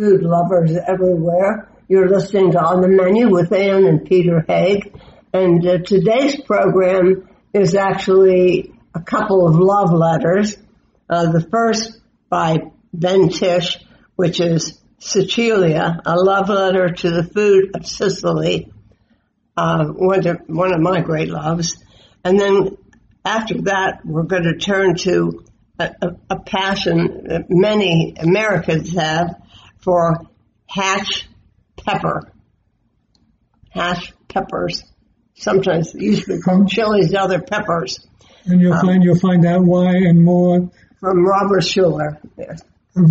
food lovers everywhere. You're listening to On the Menu with Ann and Peter Haig. And uh, today's program is actually a couple of love letters. Uh, the first by Ben Tish, which is Sicilia, a love letter to the food of Sicily, uh, one, of, one of my great loves. And then after that, we're going to turn to a, a, a passion that many Americans have for hatch pepper. Hatch peppers. Sometimes used to be called chilies, other peppers. And you'll um, find you'll find out why and more from Robert Schueller. Yes. Of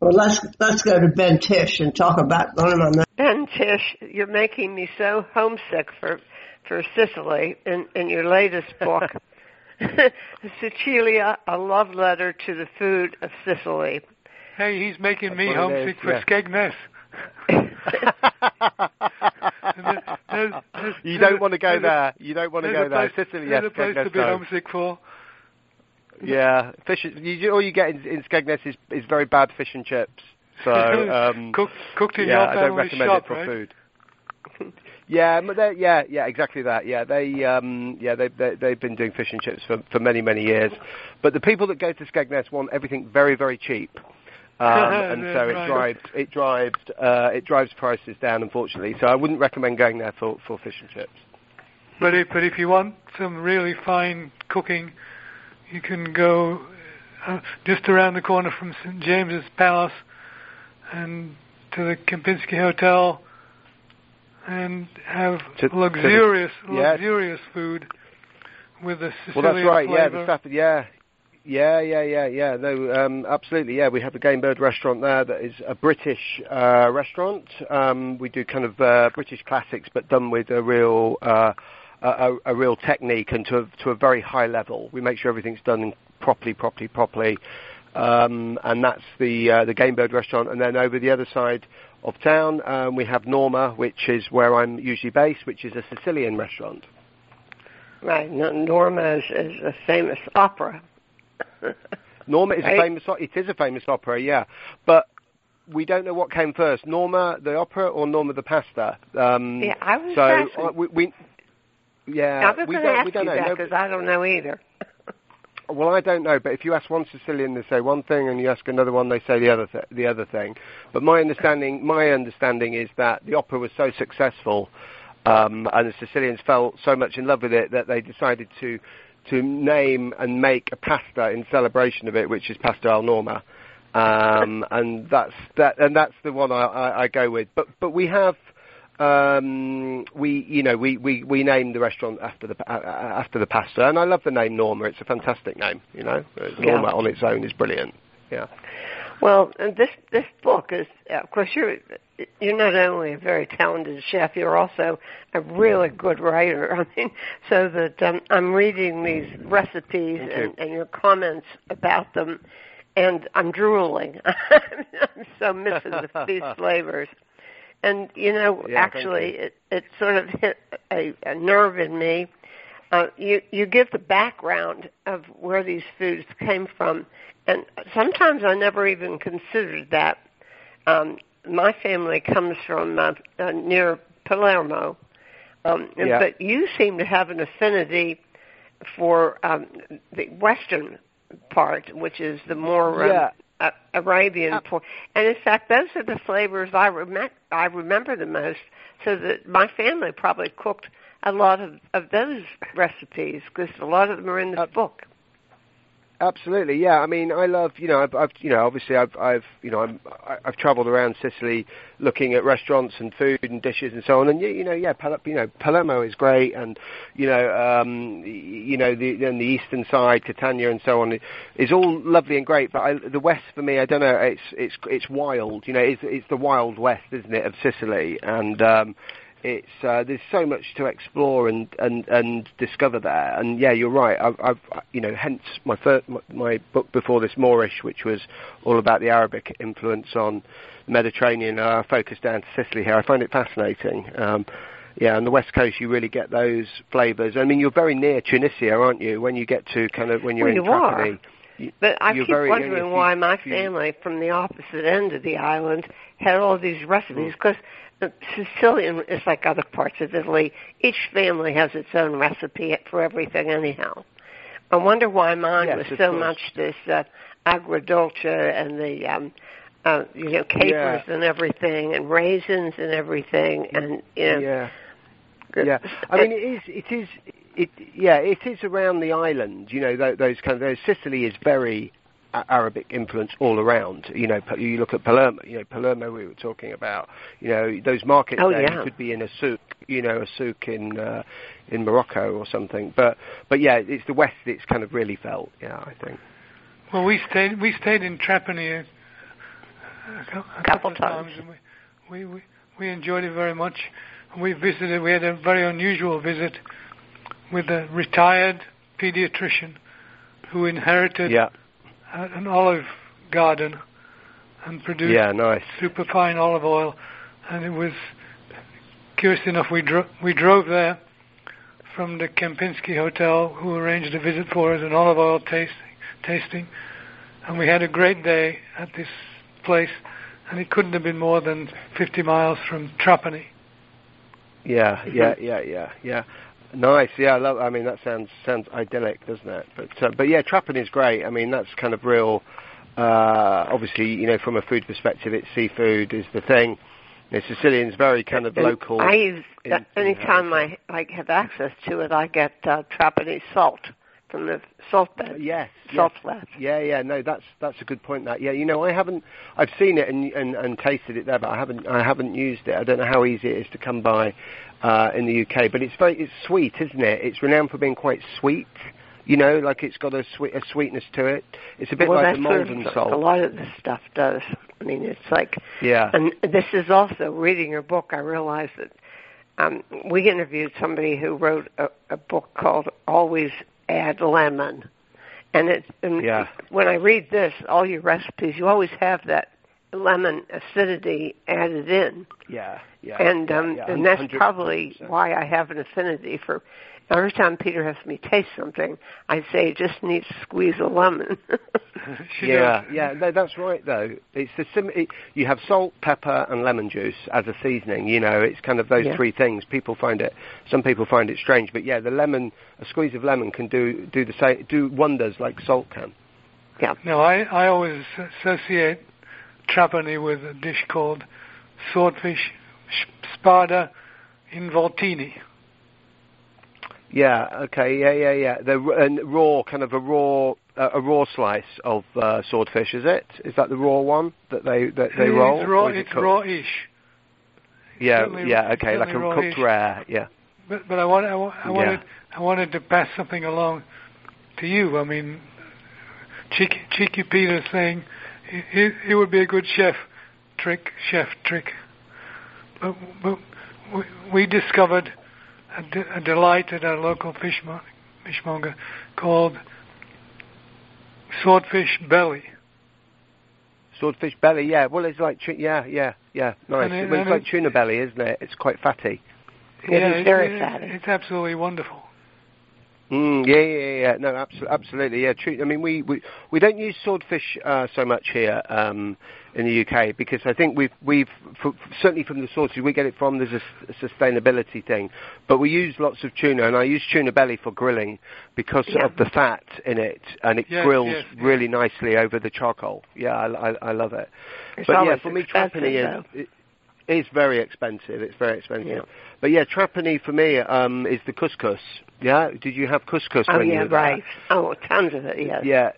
Well, let's let's go to Ben Tish and talk about one of my. Ben Tish, you're making me so homesick for for Sicily in, in your latest book, Sicilia, a love letter to the food of Sicily. Hey, he's making That's me homesick for yeah. Skegness. you don't want to go there. You don't want to go there. Sicily, yes, a place Skegness, to be homesick for. Yeah, fish. You, all you get in, in Skegness is, is very bad fish and chips. So um, cooked, cooked in yeah, your I don't recommend shop, it for right? food. Yeah, but yeah, yeah, exactly that. Yeah, they, um, yeah, they, they, they've been doing fish and chips for, for many, many years. But the people that go to Skegness want everything very, very cheap, um, and so it drives, it drives, uh, it drives prices down. Unfortunately, so I wouldn't recommend going there for, for fish and chips. But if, but if you want some really fine cooking, you can go uh, just around the corner from St James's Palace and to the Kempinski Hotel and have to, luxurious, to the, yeah. luxurious food with a Sicilian Well, that's right. Flavor. Yeah, the stuff. Yeah, yeah, yeah, yeah, yeah. No, um, absolutely. Yeah, we have the Game Bird restaurant there. That is a British uh, restaurant. Um, we do kind of uh, British classics, but done with a real. Uh, a, a, real technique and to a, to a very high level. We make sure everything's done properly, properly, properly, um, and that's the uh, the Game Bird restaurant. And then over the other side, of town. Um, we have Norma, which is where I'm usually based, which is a Sicilian restaurant. Right. Norma is, is a famous opera. Norma is a famous. It is a famous opera, yeah. But we don't know what came first, Norma the opera or Norma the pasta. Um, yeah, I was. So uh, we, we, yeah, I was we don't, ask you know because I don't know either. Well, I don't know, but if you ask one Sicilian, they say one thing, and you ask another one, they say the other th- the other thing. But my understanding, my understanding is that the opera was so successful, um, and the Sicilians fell so much in love with it that they decided to to name and make a pasta in celebration of it, which is pasta al norma. Um, and that's that, and that's the one I, I, I go with. But but we have um, we, you know, we, we, we named the restaurant after the uh, after the pasta, and I love the name Norma. It's a fantastic name. You know, Norma yeah. on its own is brilliant. Yeah. Well, this this book is, of course, you're you're not only a very talented chef, you're also a really good writer. I mean, so that um, I'm reading these recipes and, and your comments about them, and I'm drooling. I'm so missing the, these flavors. And you know, yeah, actually, you. it it sort of hit a, a nerve in me. Uh, you you give the background of where these foods came from, and sometimes I never even considered that. Um, my family comes from uh, uh, near Palermo, um, yeah. but you seem to have an affinity for um, the western part, which is the more um, yeah. uh, Arabian uh, pork. And in fact, those are the flavors I remember. I remember the most. So that my family probably cooked a lot of of those recipes because a lot of them are in the uh, book. Absolutely, yeah. I mean, I love you know, I've, I've you know, obviously, I've, I've you know, I'm, I've travelled around Sicily, looking at restaurants and food and dishes and so on. And you know, yeah, Pal- you know, Palermo is great, and you know, um, you know, the and the eastern side, Catania and so on, is all lovely and great. But I, the west for me, I don't know, it's it's it's wild. You know, it's it's the wild west, isn't it, of Sicily? And um, it's uh, there's so much to explore and, and, and discover there. And yeah, you're right. I've, I've you know, hence my, first, my, my book before this, Moorish, which was all about the Arabic influence on the Mediterranean. Uh, I focus down to Sicily here. I find it fascinating. Um, yeah, on the west coast, you really get those flavours. I mean, you're very near Tunisia, aren't you? When you get to kind of when you're well, in you Trapani. Are. But I keep very- wondering you- why my family from the opposite end of the island had all these recipes because Sicilian is like other parts of Italy. Each family has its own recipe for everything, anyhow. I wonder why mine Yes, was so course. much this uh, agrodolce and the um, uh, you know capers Yeah. and everything and raisins and everything and you know Yeah. Yeah, I mean, it is. It is. It yeah, it is around the island. You know, those, those kind of. Those, Sicily is very Arabic influence all around. You know, you look at Palermo. You know, Palermo we were talking about. You know, those markets Oh, there. yeah. Could be in a souk. You know, a souk in uh, in Morocco or something. But but yeah, it's the west. It's kind of really felt. Yeah, I think. Well, we stayed we stayed in Trapani a, a, couple of times. times, and we, we we we enjoyed it very much. We visited. We had a very unusual visit with a retired pediatrician who inherited Yeah. An olive garden and produced Yeah. Nice. superfine olive oil, and it was curious enough. We dro- we drove there from the Kempinski Hotel, who arranged a visit for us, an olive oil tasting, tasting, and we had a great day at this place. And it couldn't have been more than 50 miles from Trapani. Yeah, yeah, yeah, yeah, yeah. Nice. Yeah, I love. I mean, that sounds sounds idyllic, doesn't it? But uh, but yeah, Trapani is great. I mean, that's kind of real. Uh, obviously, you know, from a food perspective, it's seafood is the thing. You know, Sicilian's very kind of And local. I use in- in anytime I I have access to it, I get uh, Trapani salt from the salt bed. Yes, salt yes. Yeah, yeah, no, that's that's a good point. That yeah, you know, I haven't, I've seen it and and, and tasted it there, but I haven't I haven't used it. I don't know how easy it is to come by uh, in the UK, but it's very it's sweet, isn't it? It's renowned for being quite sweet. You know, like it's got a sweet a sweetness to it. It's a bit well, like the what Maldon a lot of this stuff does. I mean, it's like, Yeah, and this is also reading your book. I realized that um, we interviewed somebody who wrote a, a book called "Always Add Lemon," and it. And Yeah. When I read this, all your recipes, you always have that lemon acidity added in. yeah, yeah. and yeah, um yeah, and that's 100%. probably why I have an affinity for every time Peter has me taste something, I say it just needs to squeeze a lemon. Yeah, yeah, no, that's right though. It's the sim- it, you have salt, pepper, and lemon juice as a seasoning. You know, it's kind of those Yeah. three things. People find it, some people find it strange, but yeah, the lemon, a squeeze of lemon can do do the same, do wonders like salt can. Yeah. No, I, I always associate Trapani with a dish called swordfish spada involtini. Yeah, okay, yeah, yeah, yeah. The raw, kind of a raw, uh, a raw slice of uh, swordfish, is it? Is that the raw one that they that they roll? It's raw. is it It's cooked? raw-ish. Yeah, certainly- yeah, okay, like a cooked rare. Yeah, But but I want I, I Yeah. wanted I wanted to pass something along to you. I mean, cheeky, cheeky Peter saying he, he, he would be a good chef, trick chef trick. But, but we, we discovered a, de- a delight at our local fishmonger, fishmonger called swordfish belly. swordfish belly. Yeah, well, it's like tu- yeah, yeah, yeah, nice. It- well, it's like it- tuna belly, isn't it? It's quite fatty. Yeah, It is very it- fatty. It's absolutely wonderful. Mm, yeah, yeah, yeah. No, absolutely, absolutely. Yeah, true. I mean, we, we, we don't use swordfish uh, so much here um, in the UK because I think we've we've f- certainly from the sources we get it from. There's a, s- a sustainability thing, but we use lots of tuna, and I use tuna belly for grilling because Yeah. of the fat in it, and it Yes, grills yes, yes. really nicely over the charcoal. Yeah, I, I, I love it. It's but yeah, for me, Trapani is. It, it's very expensive. It's very expensive. Yeah. But yeah, Trapani for me um, is the couscous. Yeah, did you have couscous oh when you yeah, were there? right. Oh, tons of it. Yes. Yeah,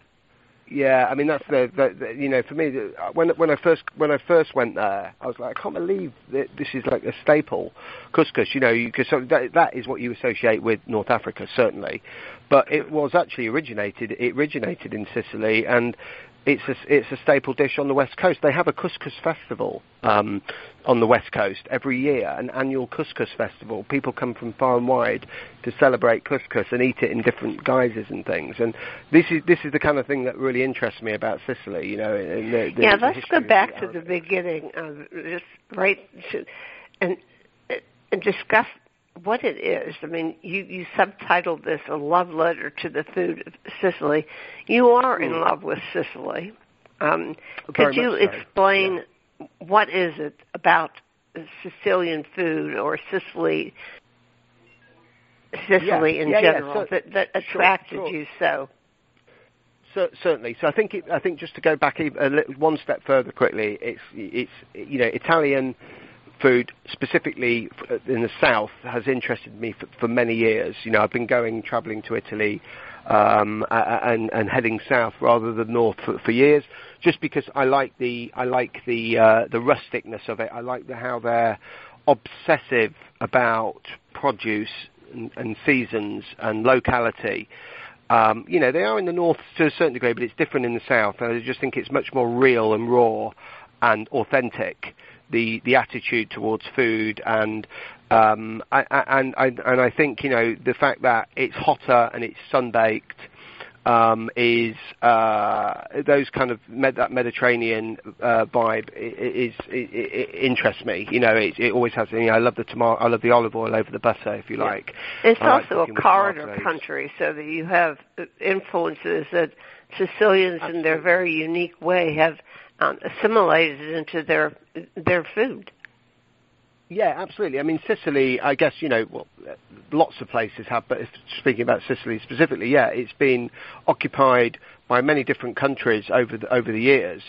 yeah. I mean, that's the, the, the you know for me the, when when I first when I first went there, I was like, I can't believe that this is like a staple, couscous. You know, because so that, that is what you associate with North Africa certainly, but it was actually originated it originated in Sicily and. It's a, it's a staple dish on the west coast. They have a couscous festival um, on the west coast every year, an annual couscous festival. People come from far and wide to celebrate couscous and eat it in different guises and things. And this is this is the kind of thing that really interests me about Sicily. You know, the, the, yeah, let's go back the to the beginning of just right to, and and discuss what it is. I mean, you you subtitled this a love letter to the food of Sicily. You are in love with Sicily. Um, could you so, explain what is it about Sicilian food or Sicily, Sicily Yeah, in yeah, yeah, general so- that, that attracted sure. you so? Cer- certainly. So I think it, I think just to go back a little, one step further quickly, it's it's you know Italian food specifically in the south has interested me for, for many years. You know I've been going travelling to Italy um, and and heading south rather than north for, for years, just because I like the I like the uh, the rusticness of it. I like the, how they're obsessive about produce and, and seasons and locality. Um, you know, they are in the north to a certain degree, but it's different in the south. And I just think it's much more real and raw and authentic. The the attitude towards food and um, I, I, and I, and I think you know the fact that it's hotter and it's sun baked um, is uh, those kind of med- that Mediterranean uh, vibe is i i interests me. You know, it, it always has. You know, I love the tomato, I love the olive oil over the butter, if you Yeah. like. It's I also cooking a corridor country, so that you have influences that Sicilians, in their very unique way, have um, assimilated into their their food. Yeah, absolutely. I mean, Sicily, I guess, you know, well, lots of places have, but speaking about Sicily specifically, yeah, it's been occupied by many different countries over the, over the years.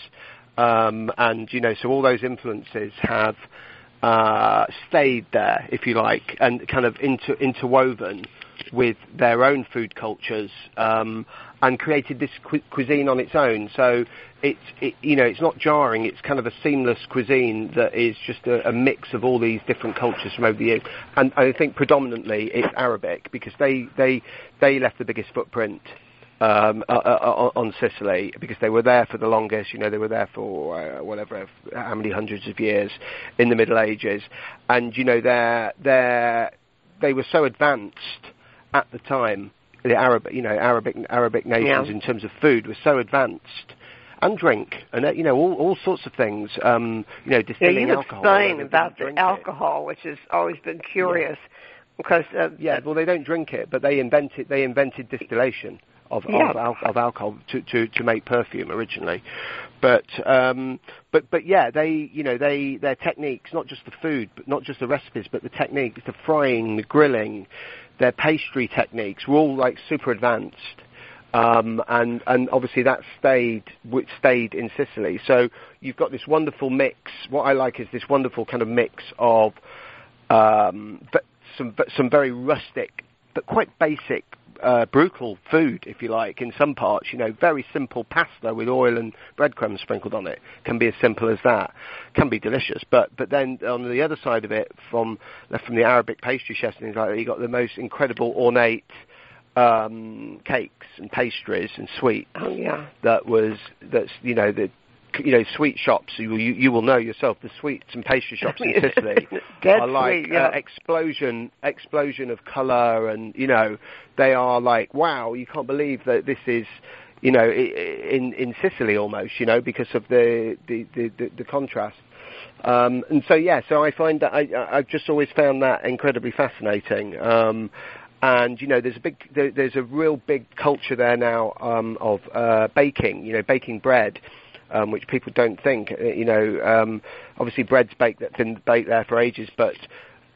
Um, and, you know, so all those influences have uh, stayed there, if you like, and kind of inter- interwoven with their own food cultures um, and created this cu- cuisine on its own. So it's it, you know it's not jarring. It's kind of a seamless cuisine that is just a, a mix of all these different cultures from over the years. And I think predominantly it's Arabic because they they they left the biggest footprint. Um, uh, uh, on Sicily because they were there for the longest. You know, they were there for uh, whatever, how many hundreds of years in the Middle Ages, and you know, they're they're they were so advanced at the time. The Arab, you know, Arabic Arabic nations Yeah. in terms of food were so advanced, and drink, and uh, you know, all, all sorts of things. Um, you know, Yeah, you alcohol. explain about the drink it. alcohol, which has always been curious, because uh, Yeah, well, they don't drink it, but they invented they invented distillation of Yeah. of, al- of alcohol to, to, to make perfume originally. But um, but but yeah, they you know they their techniques, not just the food, but not just the recipes, but the techniques, the frying, the grilling, their pastry techniques were all like super advanced. Um, and and obviously that stayed which stayed in Sicily. So you've got this wonderful mix. What I like is this wonderful kind of mix of um, some some very rustic but quite basic, uh, brutal food, if you like, in some parts. You know, very simple pasta with oil and breadcrumbs sprinkled on it can be as simple as that. Can be delicious, but but then on the other side of it, from from the Arabic pastry chefs and things like that, you got the most incredible ornate um, cakes and pastries and sweets oh yeah, that was that's you know the you know sweet shops you you, you will know yourself the sweets and pastry shops in Sicily are like sweet, yeah. uh, explosion explosion of color and you know they are like wow you can't believe that this is you know in in Sicily almost you know because of the the the, the, the contrast. Um, and so yeah so I find that I I- I've just always found that incredibly fascinating. Um, and you know there's a big there, there's a real big culture there now um, of uh, baking you know baking bread um, which people don't think uh, you know um, obviously bread's baked that's been baked there for ages but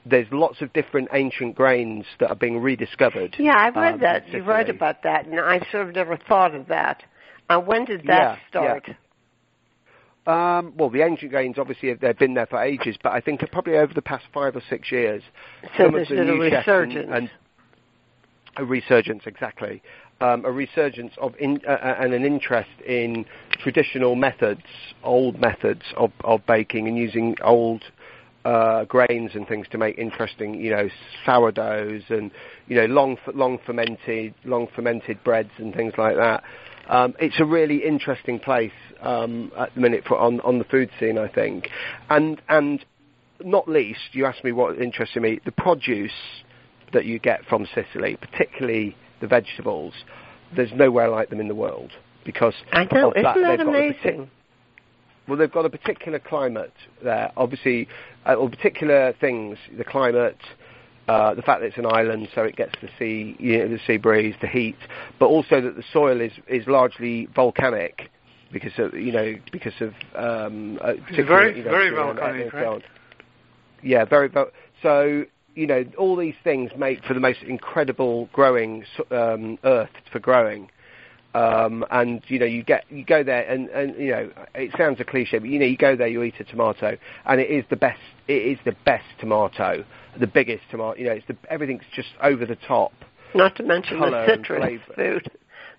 there's lots of different ancient grains that are being rediscovered yeah. I've read um, that. You wrote about that, and I sort of never thought of that. Uh, when did that Yeah, start? Um, well, the ancient grains obviously have, they've been there for ages, but I think probably over the past five or six years, So some of the been a new chefs and- resurgence. and a resurgence exactly, um, a resurgence of in, uh, uh, and an interest in traditional methods, old methods of, of baking and using old uh, grains and things to make interesting, you know, sourdoughs and you know long long fermented long fermented breads and things like that. Um, it's a really interesting place um, at the minute for, on on the food scene, I think, and and not least, you asked me what interested me, the produce that you get from Sicily, particularly the vegetables. There's nowhere like them in the world because I know. of Isn't that They've got a amazing? well, they've got a particular climate there. Obviously, uh, or particular things. The climate, uh, the fact that it's an island, so it gets the sea, you know, the sea breeze, the heat, but also that the soil is is largely volcanic because of you know because of um, uh, very you know, very volcanic, and right? Yeah, very. So you know all these things make for the most incredible growing um, earth for growing. Um, and you know you get you go there and, and you know it sounds a cliche but you know you go there you eat a tomato and it is the best it is the best tomato the biggest tomato you know it's the everything's just over the top Not to mention the citrus food,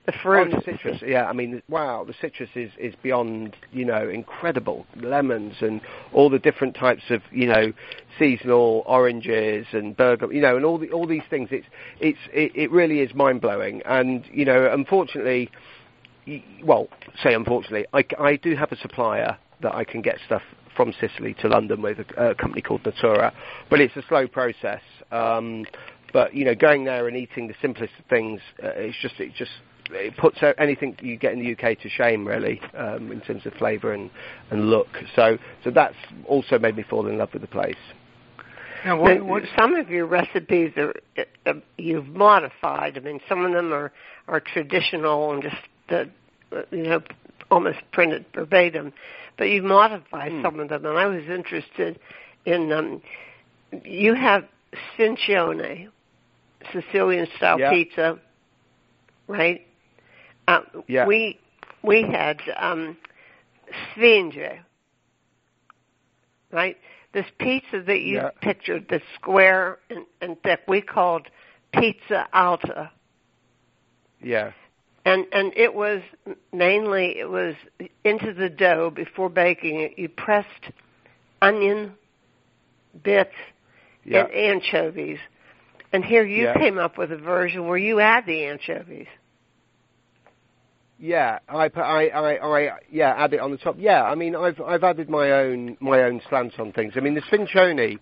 the fruit. The citrus, yeah. I mean, wow, the citrus is, is beyond, you know, incredible. Lemons and all the different types of, you know, seasonal oranges and burger, you know, and all the all these things. It's it's it, it really is mind blowing. And you know, unfortunately, well, say unfortunately, I, I do have a supplier that I can get stuff from Sicily to London with a, a company called Natura, but it's a slow process. Um, but you know, going there and eating the simplest things, uh, it's just it just it puts anything you get in the UK to shame, really, um, in terms of flavour and, and look. So so that's also made me fall in love with the place. Now, what, what, some of your recipes are uh, uh, you've modified. I mean, some of them are are traditional and just uh, uh, you know almost printed verbatim, but you modify Hmm. some of them. And I was interested in um, you have Sfincione, Sicilian style Yeah. pizza, right? Uh, Yeah. We we had um, Sfinge, right? This pizza that you Yeah. pictured, the square and, and thick, we called pizza alta, Yeah, and and it was mainly it was into the dough before baking it. You pressed onion bits yeah. and anchovies, and here you Yeah. came up with a version where you add the anchovies. Yeah, I, I, I, I, yeah, add it on the top. Yeah, I mean, I've, I've added my own, my own slant on things. I mean, the Sfincione,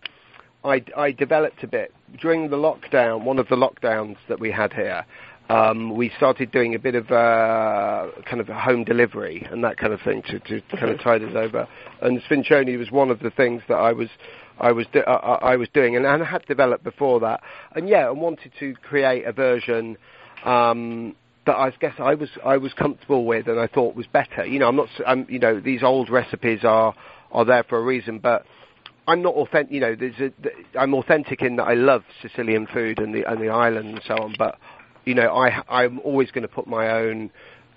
I, I developed a bit during the lockdown. One of the lockdowns that we had here, um, we started doing a bit of uh, kind of a home delivery and that kind of thing to, to, kind of tide us over. And Sfincione was one of the things that I was, I was, do, I, I I was doing, and, and I had developed before that. And yeah, I wanted to create a version. Um, that I guess I was I was comfortable with and I thought was better. You know, I'm not. I'm, you know, these old recipes are are there for a reason, but I'm not authentic. You know, there's a, I'm authentic in that I love Sicilian food and the and the island and so on. But you know, I I'm always going to put my own.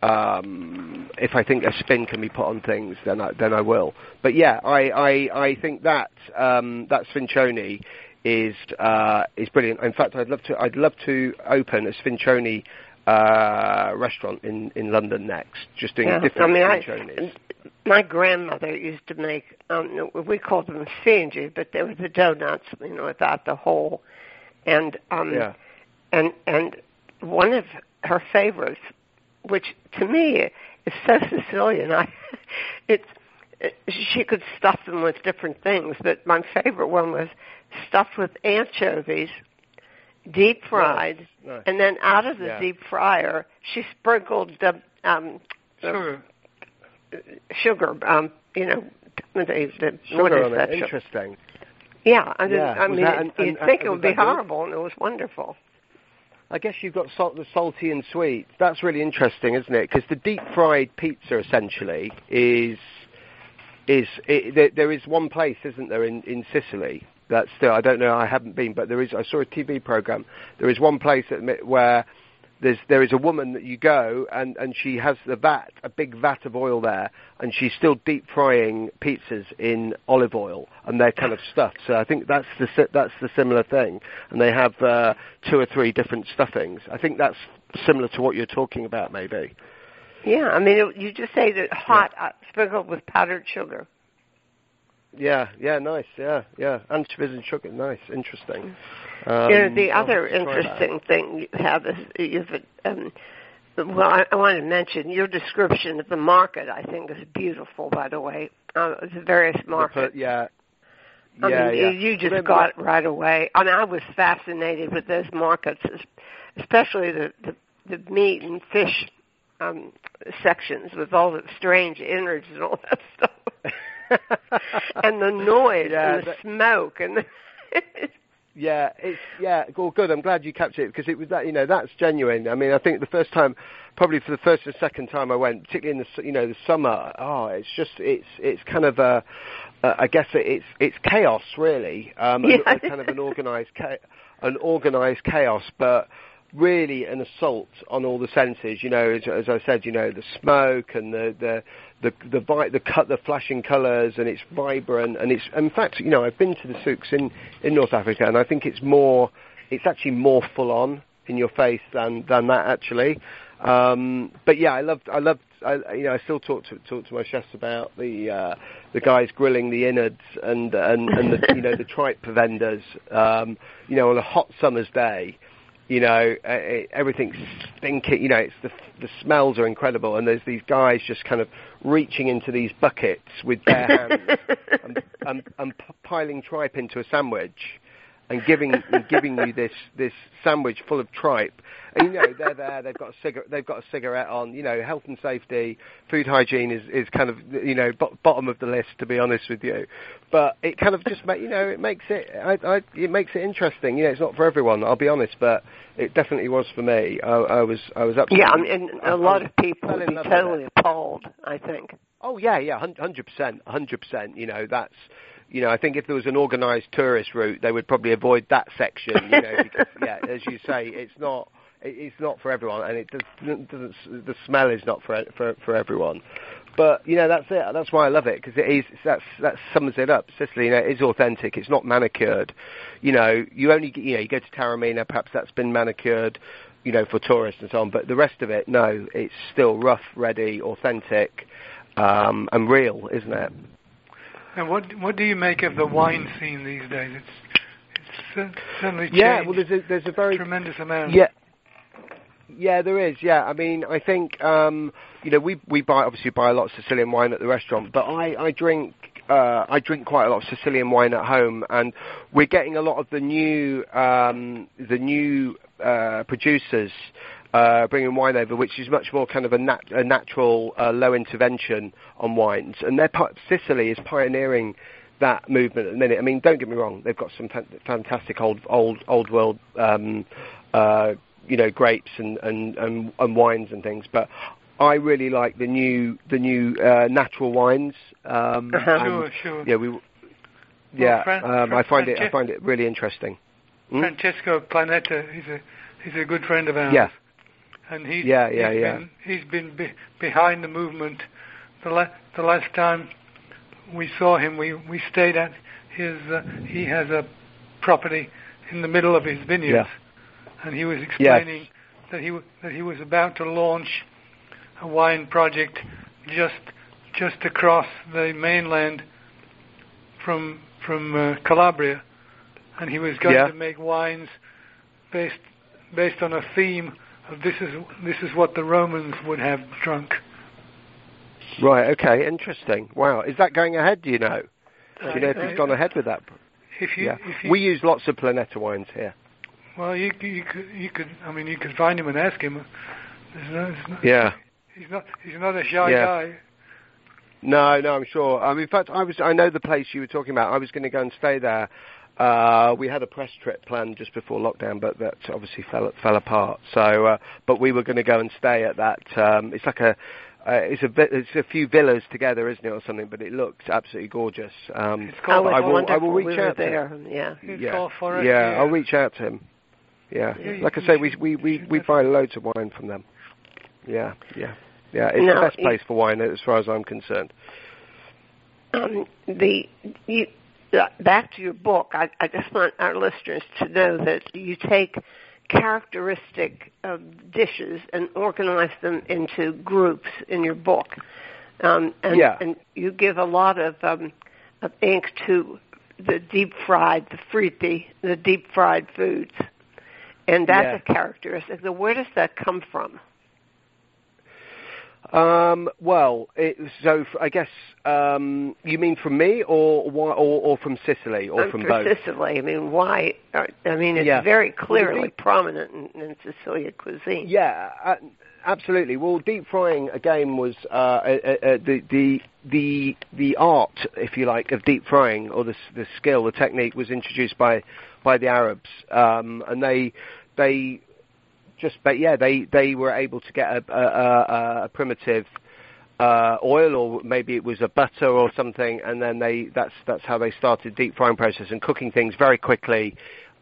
Um, if I think a spin can be put on things, then I, then I will. But yeah, I I, I think that um, that Sfincione is uh, is brilliant. In fact, I'd love to I'd love to open a Sfincione uh, restaurant in, in London next, just doing Yeah, different I mean, I-. My grandmother used to make, um, we called them sfinge, but they were the donuts, you know, without the hole. And um, Yeah, and and one of her favorites, which to me is so Sicilian, I it's it, she could stuff them with different things, but my favorite one was stuffed with anchovies, deep fried, Nice, nice. and then out of the Yeah. deep fryer she sprinkled the um the sugar. sugar, um, you know, the, the, sugar is on that? it. Interesting. Yeah, I, mean, Yeah, I mean, that- and- you'd think and it would be that good? horrible, and it was wonderful. I guess you've got salt, the salty and sweet. That's really interesting, isn't it? Because the deep fried pizza essentially is is it, there, there is one place, isn't there, in in Sicily that still I don't know. I haven't been, but there is. I saw a TV program. There is one place at, where there's there is a woman that you go and and she has the vat, a big vat of oil there, and she's still deep frying pizzas in olive oil, and they're kind of stuffed. So I think that's the that's the similar thing, and they have uh, two or three different stuffings. I think that's similar to what you're talking about, maybe. Yeah, I mean, it, you just ate it hot, uh, sprinkled with powdered sugar. Yeah, yeah, nice, yeah, yeah. Anchovies and sugar, nice, interesting. Um, you know, the other have that. interesting thing you have is you've, um, well, I, I want to mention your description of the market. I think is beautiful. By the way, uh, the various The markets. per- yeah. I yeah, mean, yeah. you, you just Remember- got it right away. I mean, I was fascinated with those markets, especially the the, the meat and fish um, sections with all the strange innards and all that stuff, and the noise Yeah, and the smoke and. The Yeah, it's yeah, well, good. I'm glad you captured it because it was that you know that's genuine. I mean, I think the first time, probably for the first and second time I went, particularly in the s- you know the summer. Oh, it's just it's it's kind of a, uh, I guess it's it's chaos really. Um, Yeah. a, a kind of an organized cha- an organized chaos, but really an assault on all the senses. You know, as, as I said, you know the smoke and the the the the vi- the cut the flashing colours and it's vibrant and it's in fact you know I've been to the souks in in North Africa and I think it's more it's actually more full on in your face than than that actually. Um, but yeah, I loved I loved I, you know I still talk to talk to my chefs about the uh, the guys grilling the innards and and and the you know the tripe vendors um, you know on a hot summer's day you know, uh, everything's stinking. You know, it's the the smells are incredible, and there's these guys just kind of reaching into these buckets with bare hands and, and, and p- piling tripe into a sandwich, and giving and giving you this this sandwich full of tripe. And you know, they're there. They've got a cigarette. They've got a cigarette on. You know, health and safety, food hygiene is is kind of you know bo- bottom of the list to be honest with you. But it kind of just make you know it makes it I, I, it makes it interesting. You know, it's not for everyone. I'll be honest, but it definitely was for me. I, I was I was absolutely Yeah, I mean, and a lot of people would be totally appalled. I think. Oh yeah, yeah, hun- hundred percent, hundred percent. You know, that's you know, I think if there was an organised tourist route, they would probably avoid that section. You know, because, yeah, as you say, it's not it's not for everyone, and it doesn't, doesn't the smell is not for for for everyone. But you know, that's it. That's why I love it because it is that's that sums it up. Sicily, you know, is authentic. It's not manicured. You know, you only you know you go to Taormina, perhaps that's been manicured you know, for tourists and so on. But the rest of it, no, it's still rough, ready, authentic, um, and real, isn't it? And what what do you make of the wine scene these days? It's it's certainly Yeah, well, there's a there's a very tremendous amount. yeah. Yeah, there is. Yeah, I mean, I think um, you know we we buy obviously buy a lot of Sicilian wine at the restaurant, but I I drink uh, I drink quite a lot of Sicilian wine at home, and we're getting a lot of the new um, the new uh, producers uh, bringing wine over, which is much more kind of a, nat- a natural uh, low intervention on wines, and they're part, Sicily is pioneering that movement at the minute. I mean, don't get me wrong; they've got some fan- fantastic old old old world. Um, uh, you know, grapes and, and, and, and wines and things, but I really like the new the new uh, natural wines. Um, Uh-huh. and, Sure, sure. Yeah, we. Yeah, Fran- um, I find it. I find it really interesting. Hmm? Francesco Planeta, he's a he's a good friend of ours. Yeah. And he's Yeah, yeah, he's yeah. been he's been be, behind the movement. The la- the last time we saw him, we we stayed at his. Uh, he has a property in the middle of his vineyards, and he was explaining that he w- that he was about to launch a wine project just just across the mainland from from uh, Calabria, and he was going Yeah. to make wines based based on a theme this is this is what the Romans would have drunk. Right. Okay. Interesting. Wow. Is that going ahead? Do you know? Do you know if he's gone ahead with that? If you, Yeah. if you We use lots of Planeta wines here. well, you, you could you could I mean you could find him and ask him. There's no, there's no, Yeah. he's not he's not a shy Yeah. guy. No, no, I'm sure. Um, in fact, I was. I know the place you were talking about. I was going to go and stay there. Uh, we had a press trip planned just before lockdown, but that obviously fell fell apart. So, uh, but we were going to go and stay at that. Um, it's like a. Uh, it's a bit, it's a few villas together, isn't it, or something? But it looks absolutely gorgeous. Um, It's Oh, called it's I will, I will reach we were out to him. there. Yeah. it's yeah, called Forest. yeah, I'll reach out to him. Yeah, Yeah, like I say, we should- we we we buy loads of wine from them. Yeah, yeah, yeah. It's Now, the best place for wine, as far as I'm concerned. Um, the you, back to your book. I, I just want our listeners to know that you take characteristic um, dishes and organize them into groups in your book. Um, and, Yeah. and you give a lot of, um, of ink to the deep fried, the fritti, the deep fried foods. And that's Yeah. a characteristic. So where does that come from? Um, well, it, so f- I guess um, you mean from me, or or, or from Sicily, or Um, from for both? Sicily. I mean, why? uh, I mean, it's Yeah. very Well, clearly deep- prominent in, in Sicilian cuisine. Yeah, uh, absolutely. Well, deep frying again was uh, uh, uh, the the the the art, if you like, of deep frying or the the skill, the technique was introduced by by the Arabs, um, and they they just but yeah they they were able to get a, a, a primitive uh, oil or maybe it was a butter or something, and then they that's that's how they started deep frying process and cooking things very quickly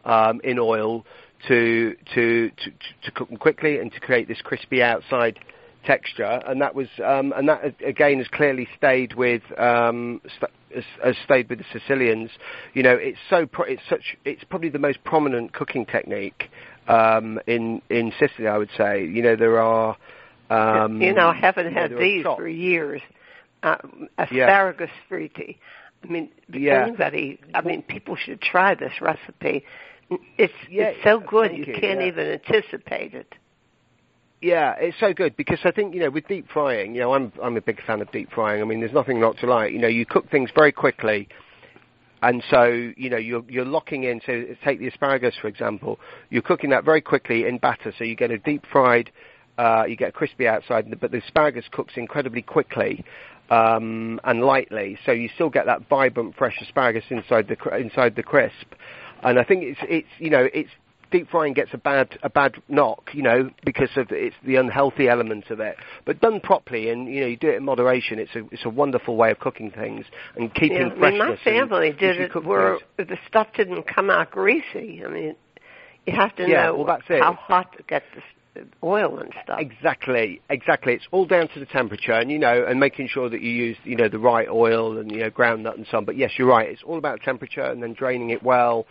um, in oil to, to to to cook them quickly and to create this crispy outside texture, and that was um, and that again has clearly stayed with um, st- has, has, stayed with the Sicilians. You know, it's so pro- it's such it's probably the most prominent cooking technique um, in in Sicily. I would say. You know, there are. Um, you know, I haven't had these for years. Uh, asparagus yeah. fritti. I mean, yeah. anybody. I mean, people should try this recipe. It's yeah, it's so good you, you can't yeah. even anticipate it. Yeah, it's so good because I think you know with deep frying, you know, I'm I'm a big fan of deep frying. I mean, there's nothing not to like. You know, you cook things very quickly, and so you know you're you're locking in. So take the asparagus for example. You're cooking that very quickly in batter, so you get a deep fried, uh, you get crispy outside, but the asparagus cooks incredibly quickly um, and lightly, so you still get that vibrant fresh asparagus inside the inside the crisp. And I think it's it's you know it's deep frying gets a bad a bad knock, you know, because of it's the unhealthy element of it. But done properly, and you know, you do it in moderation. It's a it's a wonderful way of cooking things and keeping yeah, freshness. I mean, my family did it where things. the stuff didn't come out greasy. I mean, you have to yeah, know well, that's it. how hot to get the oil and stuff. Exactly, exactly. It's all down to the temperature, and you know, and making sure that you use you know the right oil and you know ground nut and so on. But yes, you're right. It's all about temperature and then draining it well.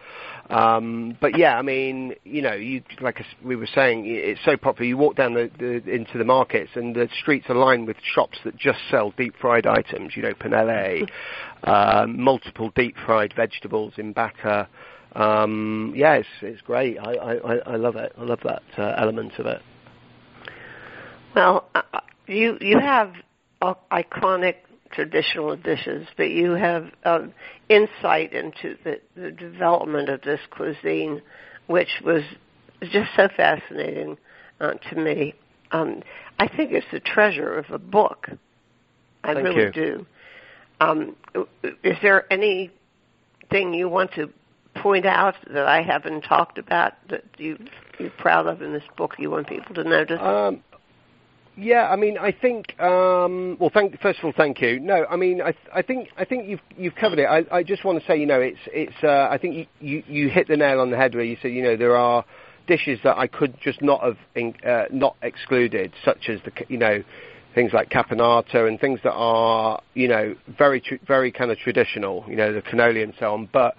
Um, but yeah, I mean, you know, you like we were saying, it's so popular. You walk down the, the into the markets, and the streets are lined with shops that just sell deep fried items. You know, panelle, um, multiple deep fried vegetables in batter. Um, yeah, it's, it's great. I, I, I love it. I love that uh, element of it. Well, uh, you you have iconic traditional dishes, but you have um, insight into the, the development of this cuisine, which was just so fascinating uh, to me. Um, I think it's the treasure of a book. I Thank really you. do. Um, is there anything you want to point out that I haven't talked about that you you're proud of in this book you want people to notice? Um, yeah, I mean, I think. Um, well, thank, first of all, thank you. No, I mean, I, I think I think you've you've covered it. I, I just want to say, you know, it's it's. Uh, I think you, you you hit the nail on the head where you said, you know, there are dishes that I could just not have in, uh, not excluded, such as the you know things like caponata and things that are you know very tr- very kind of traditional, you know, the cannoli and so on, but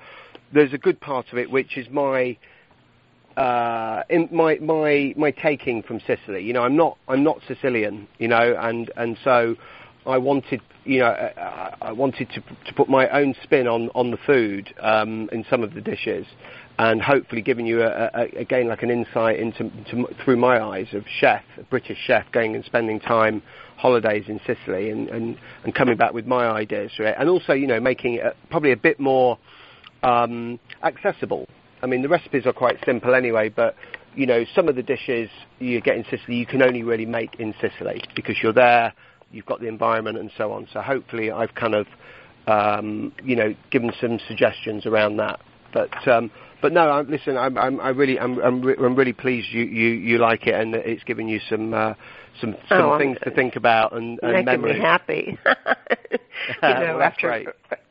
there's a good part of it which is my uh, in my my my taking from Sicily. You know, I'm not I'm not Sicilian. You know, and and so I wanted you know I, I wanted to to put my own spin on on the food um, in some of the dishes, and hopefully giving you a, a, again like an insight into to, through my eyes of chef, a British chef, going and spending time holidays in Sicily and and, and coming back with my ideas for it, and also you know making it probably a bit more um, accessible. I mean, the recipes are quite simple anyway, but you know, some of the dishes you get in Sicily you can only really make in Sicily because you're there, you've got the environment and so on. So hopefully, I've kind of um, you know given some suggestions around that. But um, but no, I, listen, I'm, I'm I really I'm I'm, re- I'm, really pleased you, you, you like it and it's given you some uh, some some oh, things to think about and, and making memories. me happy. you know, well, after great.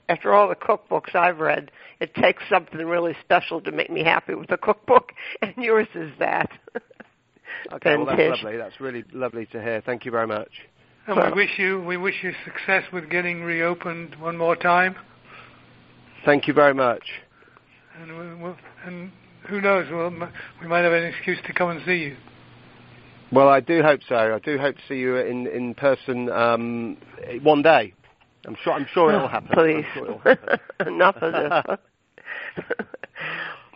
After all the cookbooks I've read, it takes something really special to make me happy with a cookbook, and yours is that. okay, well, that's lovely. That's really lovely to hear. Thank you very much. And we wish you we wish you success with getting reopened one more time. Thank you very much. And we, we'll, and who knows? Well, we might have an excuse to come and see you. Well, I do hope so. I do hope to see you in in person um, one day. I'm sure. I'm sure it'll oh, happen. Please, sure it'll happen. enough of this.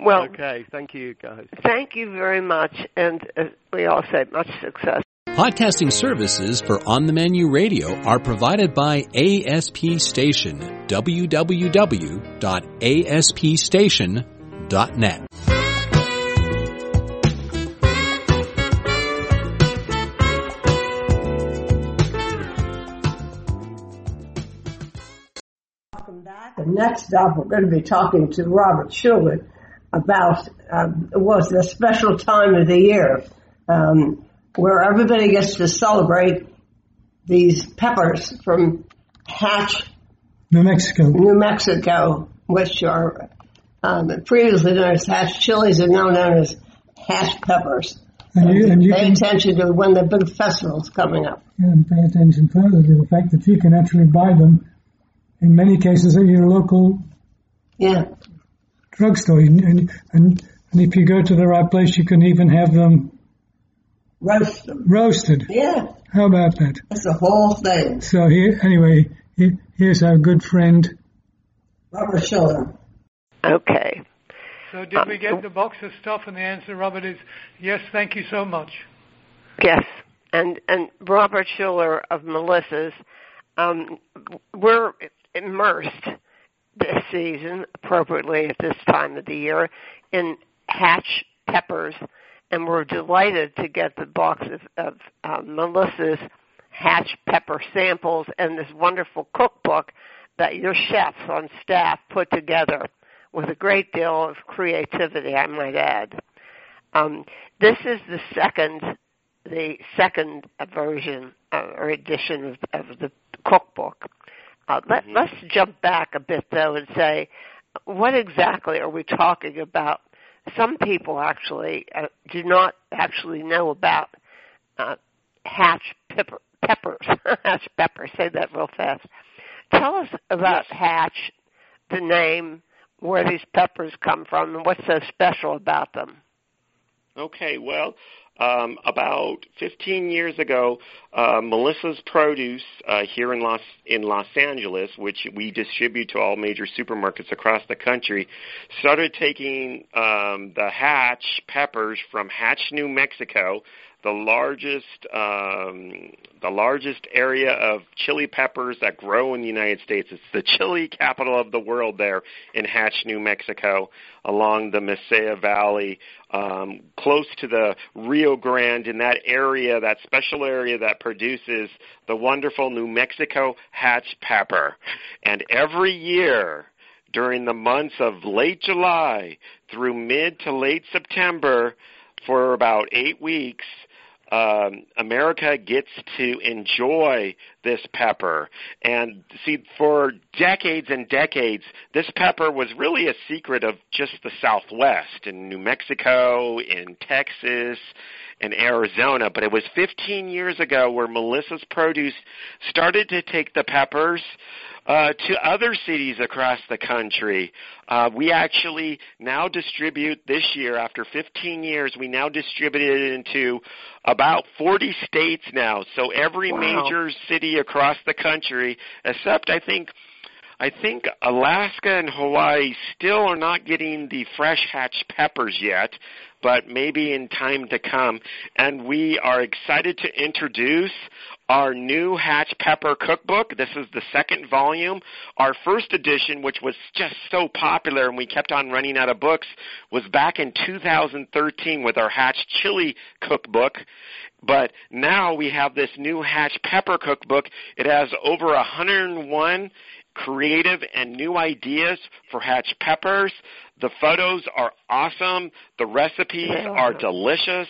well, okay. Thank you, guys. Thank you very much, and as we all said, much success. Podcasting services for On the Menu Radio are provided by ASP Station. www.aspstation.net. next up, we're going to be talking to Robert Schueller about um, was the special time of the year um, where everybody gets to celebrate these peppers from Hatch, New Mexico. New Mexico, which are um, previously known as Hatch chilies, are now known as Hatch peppers. And you, and you Pay can attention to when the big festival's coming up. and pay attention further to the fact that you can actually buy them in many cases at your local Yeah, drugstore. And, and, and, and if you go to the right place, you can even have them roast them. roasted. Yeah, How about that? that's the whole thing. So here, anyway, here, here's our good friend. Robert Schueller. Okay. So did we get the box of stuff? And the answer, Robert, is yes. Thank you so much. Yes, and and Robert Schueller of Melissa's. Um, we're immersed this season, appropriately at this time of the year, in Hatch peppers, and we're delighted to get the box of, of uh, Melissa's Hatch pepper samples and this wonderful cookbook that your chefs on staff put together with a great deal of creativity, I might add. Um, this is the second the second version uh, or edition of, of the cookbook. Uh, let, Let's jump back a bit though and say, what exactly are we talking about? Some people actually uh, do not actually know about uh, hatch pepper, peppers. hatch peppers. Say that real fast. Tell us about hatch, the name, where these peppers come from, and what's so special about them. Okay, well, um, about 15 years ago, uh, Melissa's Produce uh, here in Los in Los Angeles, which we distribute to all major supermarkets across the country, started taking um, the Hatch peppers from Hatch, New Mexico, the largest um, the largest area of chili peppers that grow in the United States. It's the chili capital of the world there in Hatch, New Mexico, along the Mesilla Valley, um, close to the Rio Grande. In that area, that special area that produces the wonderful New Mexico Hatch pepper, and every year during the months of late July through mid to late September for about eight weeks, um, America gets to enjoy this pepper. And see, for decades and decades, this pepper was really a secret of just the Southwest in New Mexico, in Texas, and Arizona. But it was 15 years ago where Melissa's Produce started to take the peppers uh, to other cities across the country. Uh, we actually now distribute this year, after 15 years, we now distribute it into about 40 states now. So every Wow. major city across the country, except I think. I think Alaska and Hawaii still are not getting the fresh hatch peppers yet, but maybe in time to come. And we are excited to introduce our new Hatch Pepper Cookbook. This is the second volume. Our first edition, which was just so popular and we kept on running out of books, was back in 2013 with our Hatch Chili Cookbook. But now we have this new Hatch Pepper Cookbook. It has over 101 creative and new ideas for Hatch peppers. The photos are awesome. The recipes are. delicious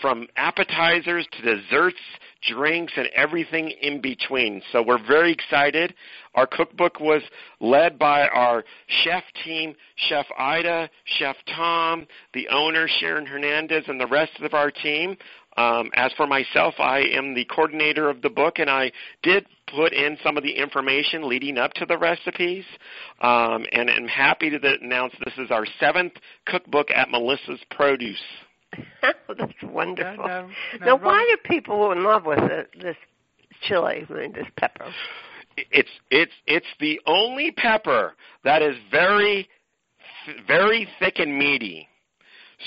from appetizers to desserts, drinks, and everything in between. So we're very excited. Our cookbook was led by our chef team, Chef Ida, Chef Tom, the owner, Sharon Hernandez, and the rest of our team. Um, as for myself, I am the coordinator of the book, and I did put in some of the information leading up to the recipes. Um, and I'm happy to announce this is our seventh cookbook at Melissa's Produce. That's wonderful. Now- now- now, now, why Robert- are people in love with it, this chili, I mean, this pepper? it's it's it's the only pepper that is very very thick and meaty.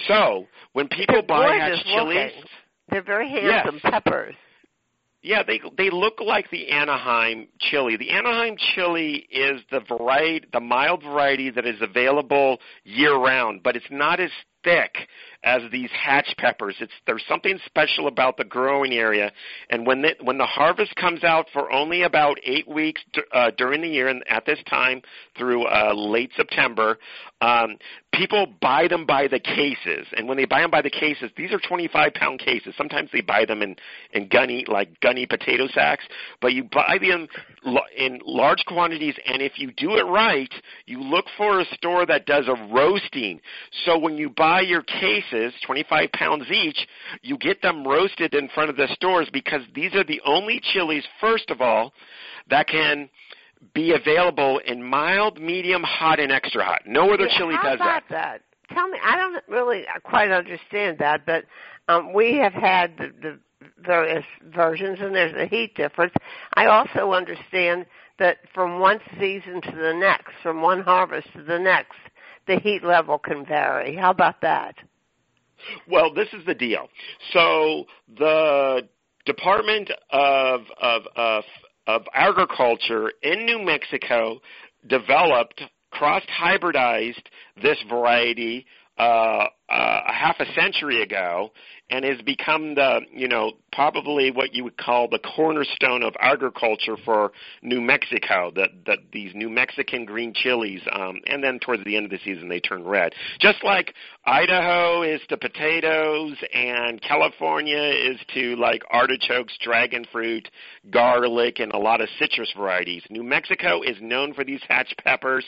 So when people They're buy gorgeous hatch chilies, looking. They're very handsome Yes. peppers. yeah, they they look like the Anaheim chili. The Anaheim chili is the variety, the mild variety that is available year round, but it's not as thick as these hatch peppers. It's there's something special about the growing area, and when the when the harvest comes out for only about eight weeks uh, during the year, and at this time through uh, late September, um, people buy them by the cases, and when they buy them by the cases, these are 25 pound cases. Sometimes they buy them in in gunny like gunny potato sacks, but you buy them in large quantities, and if you do it right, you look for a store that does a roasting. So when you buy your cases, 25 pounds each, you get them roasted in front of the stores because these are the only chilies, first of all, that can be available in mild, medium, hot, and extra hot. No other yeah, chili does about that. that. Tell me, I don't really quite understand that, but um, we have had the, the various versions, and there's a heat difference. I also understand that from one season to the next, from one harvest to the next, the heat level can vary. How about that? Well, this is the deal. So the Department of of of, of Agriculture in New Mexico developed cross hybridized this variety uh, uh, a half a century ago and has become the, you know, probably what you would call the cornerstone of agriculture for New Mexico. That that these New Mexican green chilies, um, and then towards the end of the season they turn red. Just like Idaho is to potatoes, and California is to like artichokes, dragon fruit, garlic, and a lot of citrus varieties. New Mexico is known for these hatch peppers.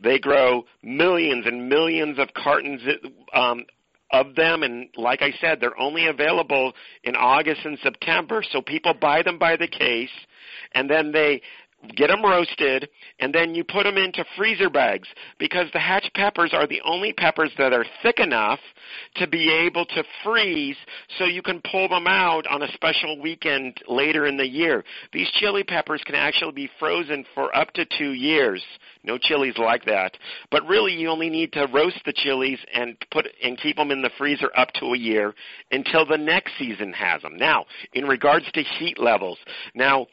They grow millions and millions of cartons um, of them and like I said they're only available in August and September so people buy them by the case and then they get them roasted, and then you put them into freezer bags because the hatch peppers are the only peppers that are thick enough to be able to freeze so you can pull them out on a special weekend later in the year. These chili peppers can actually be frozen for up to two years. No chilies like that. But really you only need to roast the chilies and put and keep them in the freezer up to a year until the next season has them. Now, in regards to heat levels, now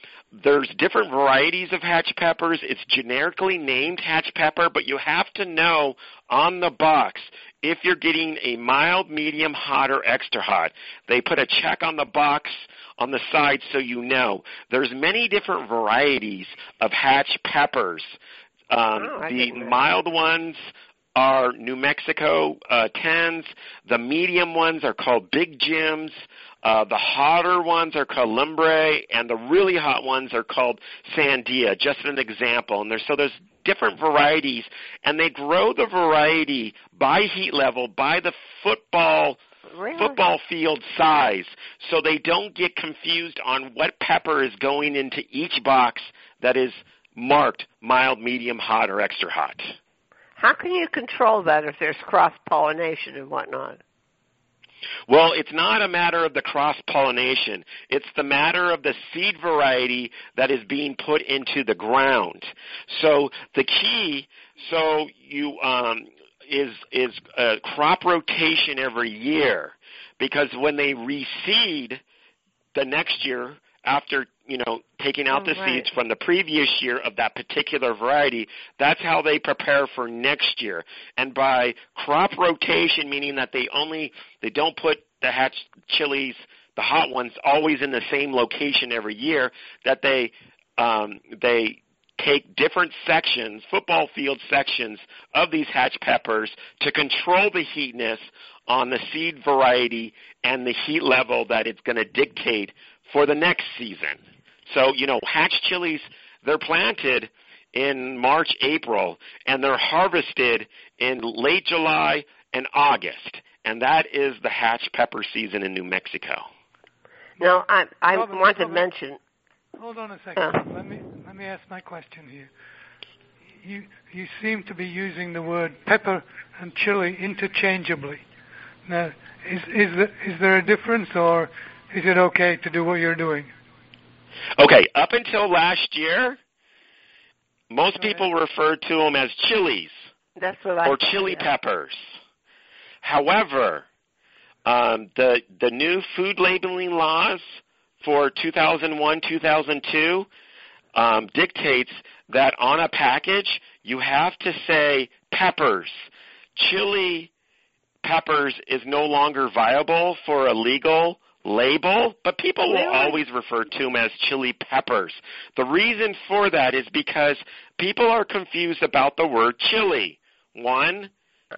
there's different varieties of hatch peppers. It's generically named hatch pepper, but you have to know on the box if you're getting a mild, medium, hot, or extra hot. They put a check on the box on the side so you know. There's many different varieties of hatch peppers. Um, oh, the mild ones are New Mexico uh, tens. The medium ones are called Big Jims. Uh, the hotter ones are called Lumbre, and the really hot ones are called Sandia. Just an example. And there's so there's different varieties, and they grow the variety by heat level, by the football really? football field size, so they don't get confused on what pepper is going into each box that is marked mild, medium, hot, or extra hot. How can you control that if there's cross pollination and whatnot? Well, it's not a matter of the cross pollination. It's the matter of the seed variety that is being put into the ground. So the key, so you um, is is a crop rotation every year, because when they reseed the next year after you know taking out oh, the right. seeds from the previous year of that particular variety that's how they prepare for next year and by crop rotation meaning that they only they don't put the hatch chilies the hot ones always in the same location every year that they um they take different sections, football field sections of these hatch peppers to control the heatness on the seed variety and the heat level that it's going to dictate for the next season. So, you know, hatch chilies, they're planted in March, April, and they're harvested in late July and August. And that is the hatch pepper season in New Mexico. Now, I, I Robert, want to Robert. mention. Hold on a second. Uh. Let me let me ask my question here. You you seem to be using the word pepper and chili interchangeably. Now, is is there, is there a difference, or is it okay to do what you're doing? Okay, up until last year, most Right. people referred to them as chilies. That's what I or thought, chili yeah. peppers. However, um, the the new food labeling laws for 2001 2002 um, dictates that on a package you have to say peppers. Chili peppers is no longer viable for a legal label, but people will Really? always refer to them as chili peppers. The reason for that is because people are confused about the word chili. One,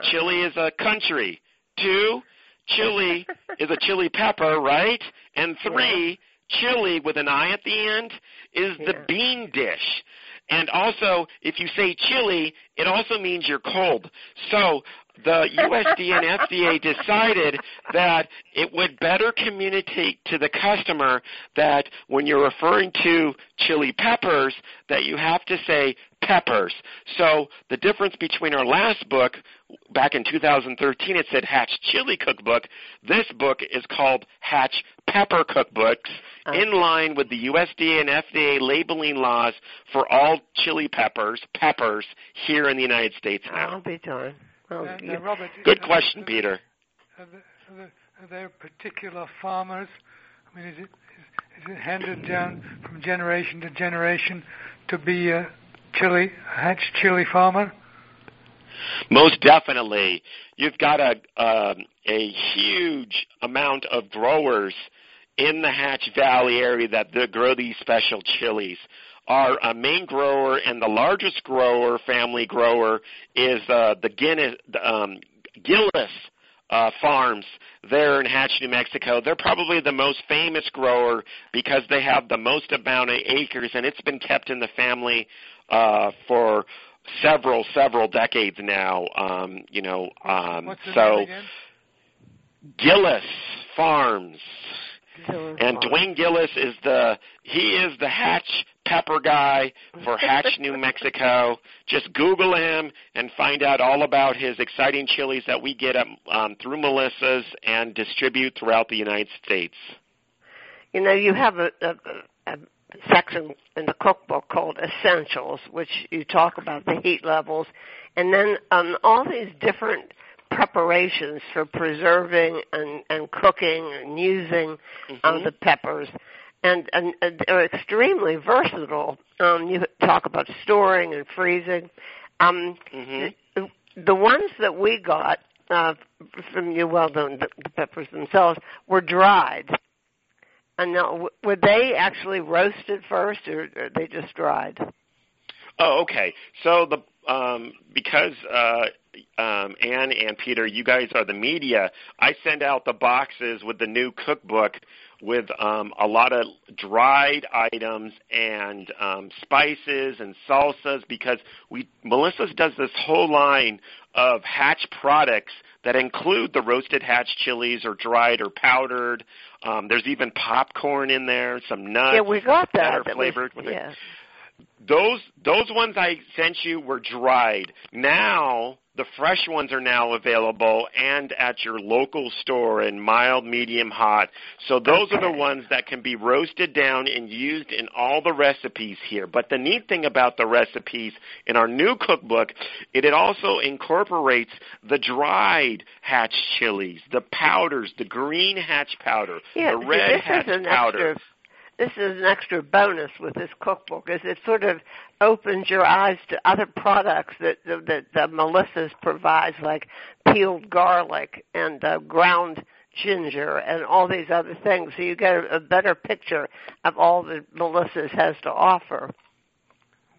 chili is a country. Two, chili is a chili pepper, right? And three, chili with an I at the end is the Yeah. bean dish. And also, if you say chili, it also means you're cold. So the USDA and FDA decided that it would better communicate to the customer that when you're referring to chili peppers, that you have to say peppers. So the difference between our last book, back in 2013, it said Hatch Chili Cookbook. This book is called Hatch Pepper Cookbooks, uh-huh. in line with the USDA and FDA labeling laws for all chili peppers, peppers, here in the United States now. I'll be darned. Well, Now, you- now, Robert, Good are- question, are- Peter. Are there, are, there, are there particular farmers? I mean, is it is, is it handed down from generation to generation to be a chili, a hatch chili farmer? Most definitely. You've got a um, a huge amount of growers in the Hatch Valley area that that grow these special chilies. Our uh, main grower and the largest grower, family grower, is uh, the Guinness, um, Gillis uh, Farms there in Hatch, New Mexico. They're probably the most famous grower because they have the most amount of acres, and it's been kept in the family uh, for several several decades now. Um, you know, um, What's so? Gillis Farms. so- And Dwayne Gillis is the he is the Hatch pepper guy for Hatch, New Mexico. Just Google him and find out all about his exciting chilies that we get up, um, through Melissa's and distribute throughout the United States. You know, you have a, a, a section in the cookbook called Essentials, which you talk about the heat levels, and then um, all these different preparations for preserving and, and cooking and using um, Mhm. the peppers. And, and, and they're extremely versatile. Um, you talk about storing and freezing. Um, Mhm. the, the ones that we got uh, from you, well, the, the peppers themselves, were dried. And now, w- were they actually roasted first, or are they just dried? Oh, okay. So the um, because uh, um, Anne and Peter, you guys are the media. I send out the boxes with the new cookbook with um, a lot of dried items and um, spices and salsas because we Melissa's does this whole line of Hatch products that include the roasted Hatch chilies or dried or powdered. Um, there's even popcorn in there, some nuts yeah, we got that. that are that was- flavored with it yeah. Those those ones I sent you were dried. Now the fresh ones are now available and at your local store in mild, medium, hot. So those are the ones that can be roasted down and used in all the recipes here. But the neat thing about the recipes in our new cookbook, it, it also incorporates the dried hatch chilies, the powders, the green hatch powder, Yeah, the red hatch powder. Extra. This is an extra bonus with this cookbook, is it sort of opens your eyes to other products that that, that Melissa's provides, like peeled garlic and uh, ground ginger and all these other things. So you get a, a better picture of all that Melissa's has to offer.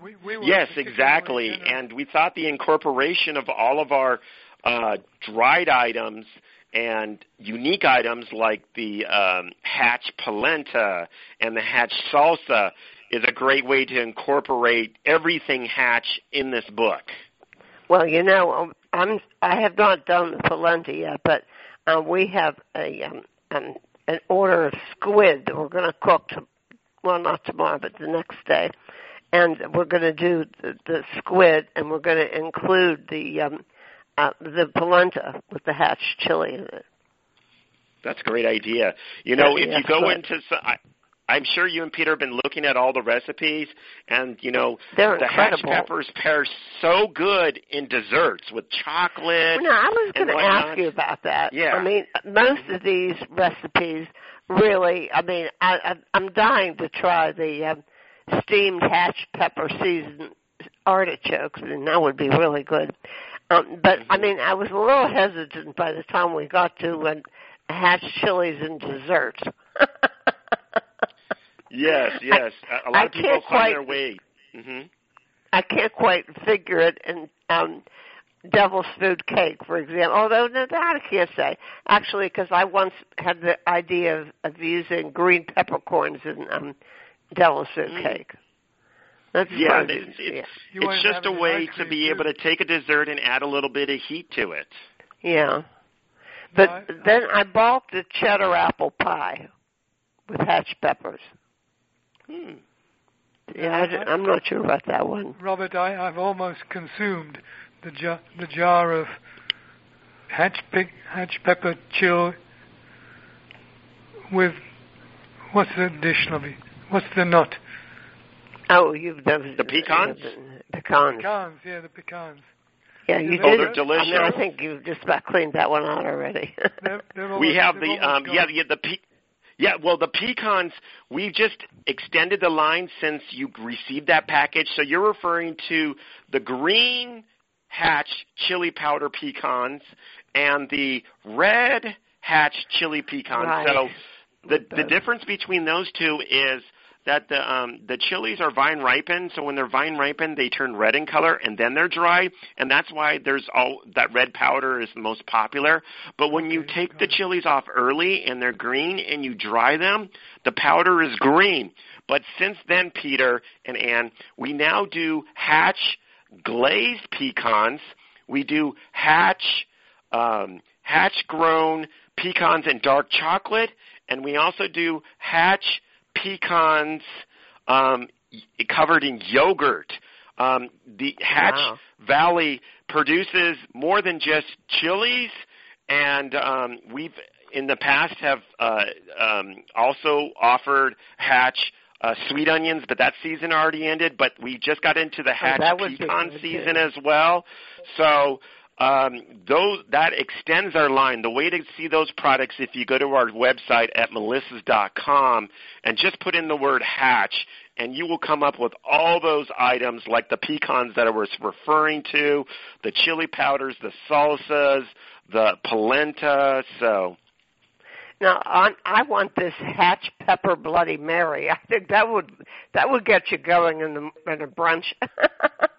We, we were Yes, exactly. And we thought the incorporation of all of our uh, dried items and unique items like the um, Hatch polenta and the Hatch salsa is a great way to incorporate everything Hatch in this book. Well, you know, um, I'm I have not done the polenta yet, but uh, we have a um, um, an order of squid that we're going to cook. To, well, not tomorrow, but the next day, and we're going to do the, the squid, and we're going to include the um, uh, the polenta with the hatch chili in it. That's a great idea. You know, Yeah, if you go good. into, so- I, I'm sure you and Peter have been looking at all the recipes, and you know, They're the hatch peppers pair so good in desserts with chocolate. No, I was going to ask you about that. Yeah. I mean, most of these recipes really. I mean, I, I I'm dying to try the um, steamed hatch pepper seasoned artichokes, and that would be really good. Um, but I mean, I was a little hesitant by the time we got to when hatch chilies and dessert. yes, yes. A, a lot I of people find their way. hmm I can't quite figure it in um devil's food cake, for example. Although no, that I can't say actually, because I once had the idea of, of using green peppercorns in um devil's food Mm. cake. That's Yeah, fun. it's, it's, You it's just a way to be too. able to take a dessert and add a little bit of heat to it. yeah. But I- then I bought the cheddar apple pie with hatch peppers. Hmm. Yeah, I, d- I'm not sure about that one. Robert, I, I've almost consumed the jar, the jar of hatch pig, hatch pepper chill with what's the dish, Lovey? What's the nut? Oh, you've those The pecans? the pecans. Pecans, yeah, the pecans. Yeah, you Oh, did. they're I, mean, delicious. I think you just about cleaned that one out already. They're, they're we have the almost um yeah gone. the, the pe- yeah well the pecans we've just extended the line since you received that package so you're referring to the green hatch chili powder pecans and the red hatch chili pecans Right. so the the difference between those two is that the um the chilies are vine ripened so when they're vine ripened they turn red in color and then they're dry and that's why there's all that red powder is the most popular. But when you take the chilies off early and they're green and you dry them the powder is green. But since then Peter and Ann we now do hatch glazed pecans. We do hatch um hatch grown pecans in dark chocolate and we also do hatch pecans um, covered in yogurt. Um, the Hatch Wow. Valley produces more than just chilies, and um, we've in the past have uh, um, also offered Hatch uh, sweet onions, but that season already ended. But we just got into the Hatch that would pecan season as well. So um, those that extends our line. The way to see those products, if you go to our website at melissas.com and just put in the word hatch, and you will come up with all those items like the pecans that I was referring to, the chili powders, the salsas, the polenta. So now, on, I want this Hatch Pepper Bloody Mary. I think that would that would get you going in the in a brunch.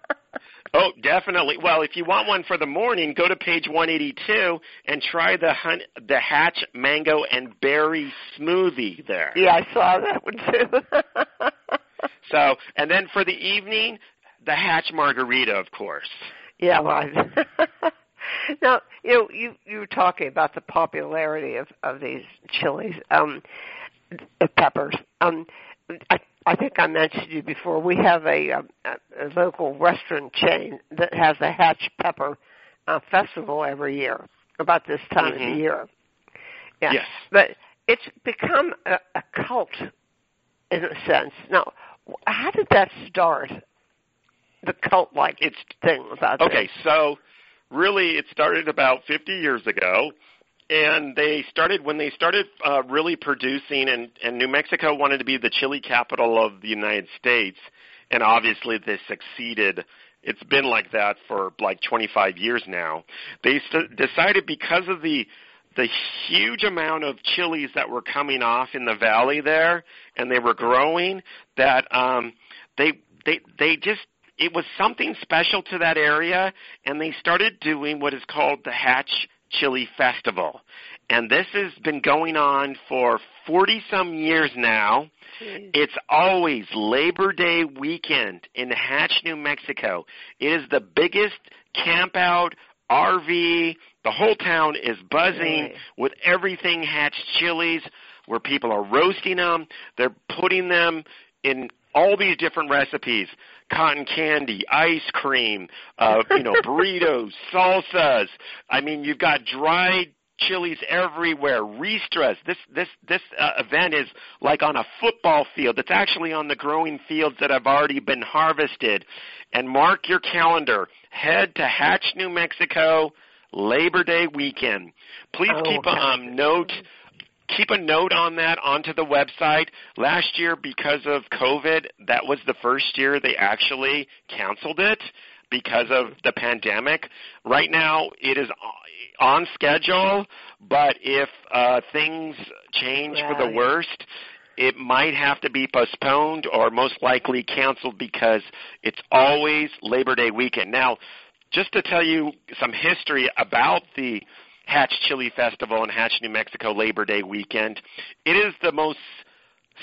Oh, definitely. Well, if you want one for the morning, go to page 182 and try the hun- the Hatch mango and berry smoothie there. yeah, I saw that one too. So, and then for the evening, the Hatch margarita, of course. Yeah, right. now, you know, you you were talking about the popularity of of these chilies, um, peppers. Um, I I think I mentioned you before. We have a, a, a local restaurant chain that has a Hatch Pepper uh, festival every year, about this time of Mhm. the year. Yeah, Yes. but it's become a, a cult in a sense. Now, how did that start? The cult-like It's thing about okay. this? So, really, it started about 50 years ago, and they started when they started uh, really producing, and, and New Mexico wanted to be the chili capital of the United States, and obviously they succeeded. It's been like that for like 25 years now. They st- decided because of the the huge amount of chilies that were coming off in the valley there, and they were growing, that um, they they they just it was something special to that area, and they started doing what is called the Hatch Chili Festival, and this has been going on for forty some years now. It's always Labor Day weekend in Hatch, New Mexico. It is the biggest camp out RV. The whole town is buzzing with everything Hatch chilies, where people are roasting them. They're putting them in all these different recipes: cotton candy, ice cream, uh, you know, burritos, salsas. I mean, you've got dried chilies everywhere. Ristras. This this this uh, event is like on a football field. It's actually on the growing fields that have already been harvested. And mark your calendar. Head to Hatch, New Mexico, Labor Day weekend. Please Oh, keep a um, note. Keep a note on that onto the website. Last year, because of COVID, that was the first year they actually canceled it. because of the pandemic. Right now, it is on schedule, but if uh, things change for the worst, it might have to be postponed or most likely canceled because it's always Labor Day weekend. Now, just to tell you some history about the Hatch Chili Festival and Hatch, New Mexico Labor Day weekend, it is the most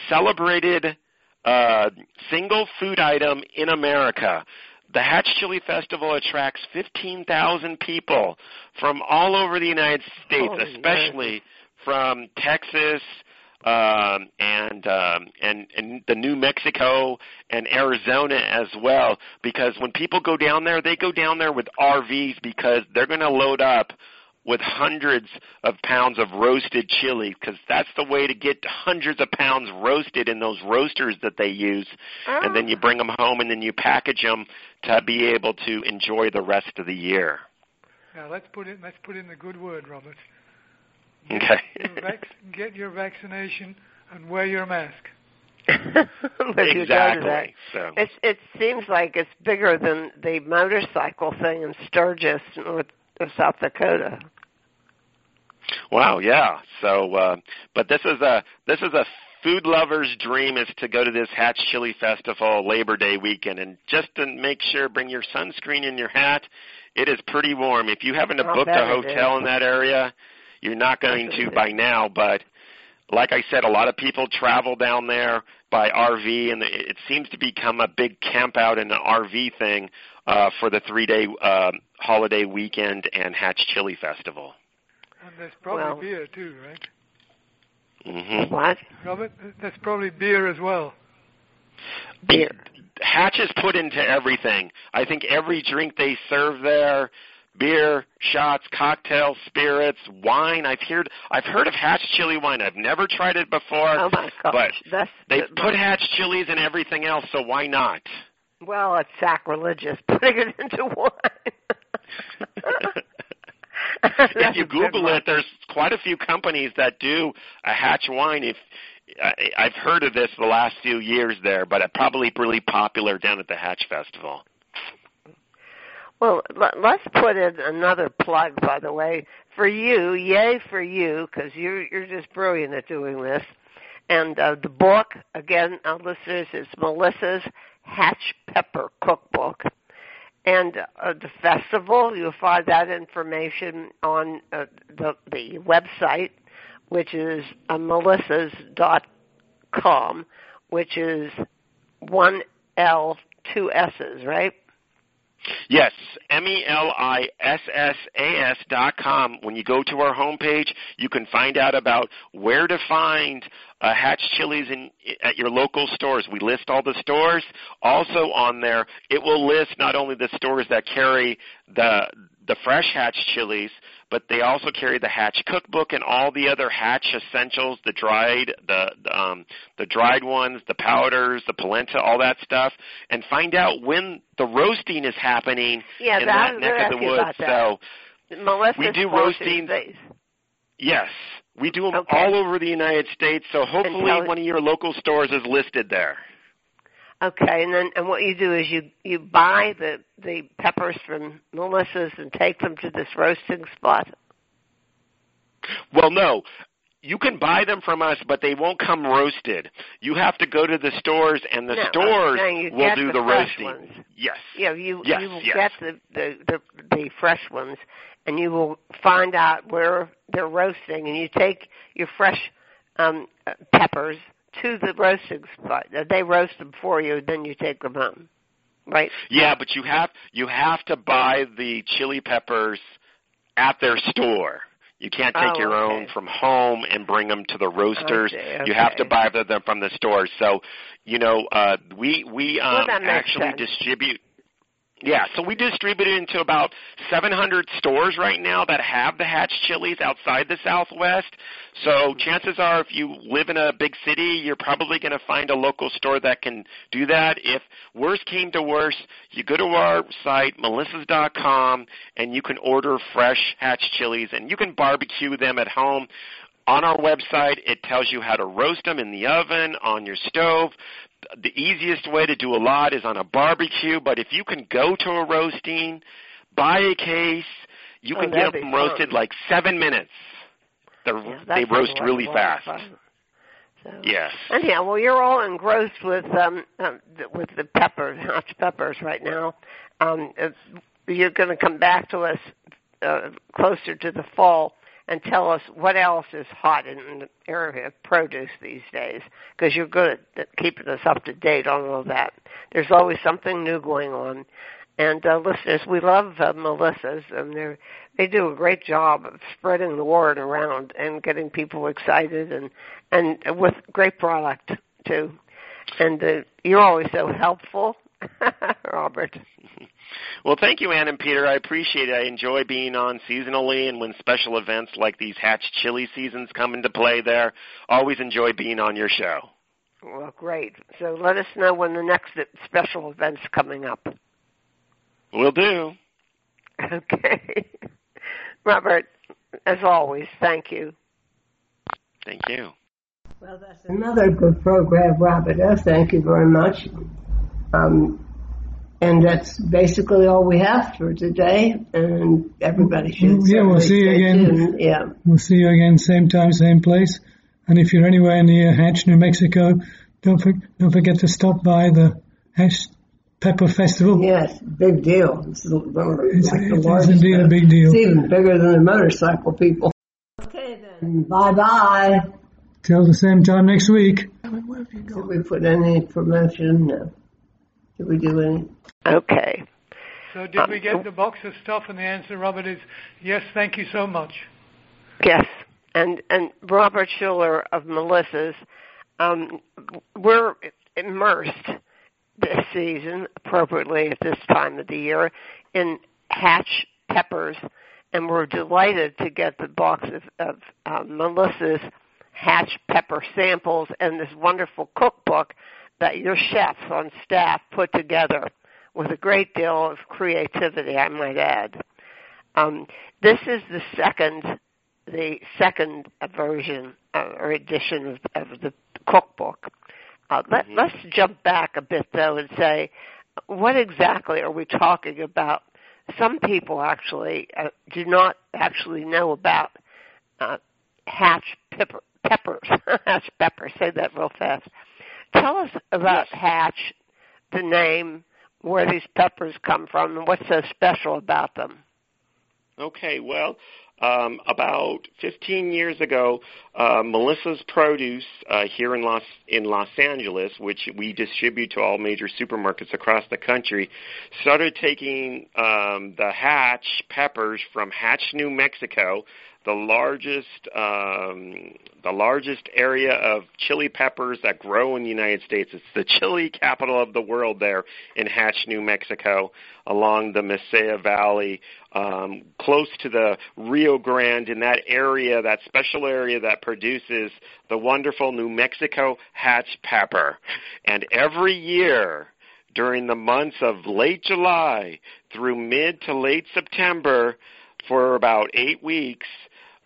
celebrated uh, single food item in America. The Hatch Chili Festival attracts 15,000 people from all over the United States, Holy especially from Texas um, and, um, and and the New Mexico and Arizona as well. Because when people go down there, they go down there with RVs because they're going to load up with hundreds of pounds of roasted chili because that's the way to get hundreds of pounds roasted in those roasters that they use and then you ah. bring them home and then you package them to be able to enjoy the rest of the year Now let's put in let's put in the good word, Robert. okay Your vac- get your vaccination and wear your mask. But you that. exactly so It it seems like it's bigger than the motorcycle thing in Sturgis, North of South Dakota. Wow, yeah. So, uh, but this is a this is a food lover's dream is to go to this Hatch Chili Festival Labor Day weekend, and just to make sure, bring your sunscreen and your hat. It is pretty warm. If you haven't booked a hotel in that area, you're not going to by now. But like I said, a lot of people travel down there by RV, and it seems to become a big camp out and an RV thing uh, for the three-day uh, holiday weekend and Hatch Chili Festival. And there's probably Well- beer too, right? hmm What? Robert, there's probably beer as well. Beer. Hatch is put into everything. I think every drink they serve there, beer, shots, cocktails, spirits, wine. I've heard I've heard of Hatch chili wine. I've never tried it before, Oh my gosh, but that's they that- put Hatch chilies in everything else, so why not? Well, it's sacrilegious putting it into wine. if you Google it, there's quite a few companies that do a Hatch wine. If I, I've heard of this the last few years there, but it probably really popular down at the Hatch Festival. Well, let, let's put in another plug, by the way, for you. Yay for you, because you're you're just brilliant at doing this. And uh, the book, again, our listeners, is Melissa's Hatch Pepper Cookbook. And uh, the festival, you'll find that information on uh, the the website, which is uh, melissas.com, which is one L, two S's, right? Yes, M E L I S S A S dot com. When you go to our homepage, you can find out about where to find uh, Hatch Chilies in, at your local stores. We list all the stores. Also on there, it will list not only the stores that carry the the fresh Hatch chilies, but they also carry the Hatch cookbook and all the other Hatch essentials, the dried, the the, um, the dried ones, the powders, the polenta, all that stuff, and find out when the roasting is happening Yeah, in that, that neck of the woods. So Melissa we do roasting. these. yes, we do them Okay. all over the United States. So hopefully one of your local stores is listed there. Okay, and then and what you do is you you buy the the peppers from Melissa's and take them to this roasting spot. Well, no. You can buy them from us, but they won't come roasted. You have to go to the stores, and the No, stores will do the the, roasting. ones. Yes. Yeah, you Yes, you will yes. get the, the the the fresh ones, and you will find out where they're roasting, and you take your fresh um peppers to the roasting spot. They roast them for you, then you take them home. Right? Yeah, but you have you have to buy the chili peppers at their store. You can't take Oh, your okay. own from home and bring them to the roasters. see, You have to buy them from the store. So, you know, uh, we we um, Well, actually sense. distribute. Yeah, so we distribute it into about 700 stores right now that have the Hatch chilies outside the Southwest. So chances are, if you live in a big city, you're probably going to find a local store that can do that. If worst came to worst, you go to our site, melissas.com, and you can order fresh Hatch chilies, and you can barbecue them at home. On our website, it tells you how to roast them in the oven, on your stove. The easiest way to do a lot is on a barbecue, but if you can go to a roasting, buy a case, you Oh, can get them roasted fun. like seven minutes. They're, Yeah, they roast really a lot of fast. So. Yes. Anyhow, well, you're all engrossed with um, um with the peppers, hot peppers right now. Um, uh, you're going to come back to us uh, closer to the fall and tell us what else is hot in the area of produce these days, because you're good at keeping us up to date on all that. There's always something new going on. And uh, listeners, we love uh, Melissa's, and they they do a great job of spreading the word around and getting people excited, and and with great product too. And uh, you're always so helpful, Robert. Well, thank you, Ann and Peter. I appreciate it. I enjoy being on seasonally, and when special events like these Hatch Chili seasons come into play there, always enjoy being on your show. Well, great. So let us know when the next special event's coming up. We'll do. Okay. Robert, as always, thank you. Thank you. Well, that's another good program, Robert. Uh, Thank you very much. Um, and that's basically all we have for today. And everybody should. Yeah, we'll see you again. tuned. Yeah. We'll see you again, same time, same place. And if you're anywhere near Hatch, New Mexico, don't for, don't forget to stop by the Hatch Pepper Festival. Yes, big deal. It's, the- It's- like the it is indeed a big deal. It's even bigger than the motorcycle people. Okay then. Bye bye. Till the same time next week. Did we put any promotion? No. Did we do any? Okay. So did we get the box of stuff? And the answer, Robert, is yes. Thank you so much. Yes, and and Robert Schueller of Melissa's. Um, we're immersed this season, appropriately at this time of the year, in Hatch peppers, and we're delighted to get the box of, of uh, Melissa's Hatch pepper samples and this wonderful cookbook that your chefs on staff put together with a great deal of creativity, I might add. Um, this is the second the second version uh, or edition of, of the cookbook. Uh, let, Let's jump back a bit though and say, what exactly are we talking about? Some people actually uh, do not actually know about uh, hatch pepper, peppers. hatch pepper. Say that real fast. Tell us about hatch, the name, where these peppers come from, and what's so special about them. Okay, well, um, about 15 years ago, uh, Melissa's Produce uh, here in Los in Los Angeles, which we distribute to all major supermarkets across the country, started taking um, the Hatch peppers from Hatch, New Mexico, the largest um, the largest area of chili peppers that grow in the United States. It's the chili capital of the world there in Hatch, New Mexico, along the Mesilla Valley, um, close to the Rio Grande, in that area, that special area that produces the wonderful New Mexico Hatch pepper. And every year, during the months of late July through mid to late September, for about eight weeks,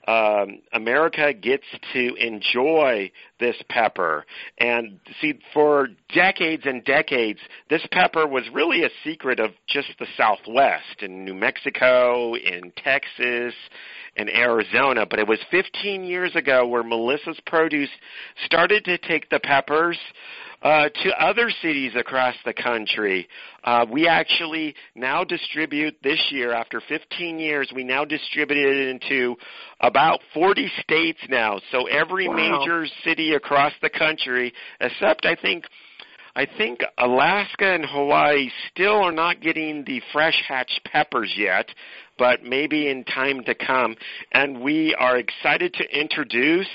um, America gets to enjoy this pepper. And see, for decades and decades, this pepper was really a secret of just the Southwest, in New Mexico, in Texas, and Arizona. But it was 15 years ago where Melissa's Produce started to take the peppers uh, to other cities across the country. Uh, we actually now distribute this year, after 15 years, we now distribute it into about 40 states now. So every Wow. major city across the country, except I think I think Alaska and Hawaii still are not getting the fresh hatched peppers yet, but maybe in time to come. And we are excited to introduce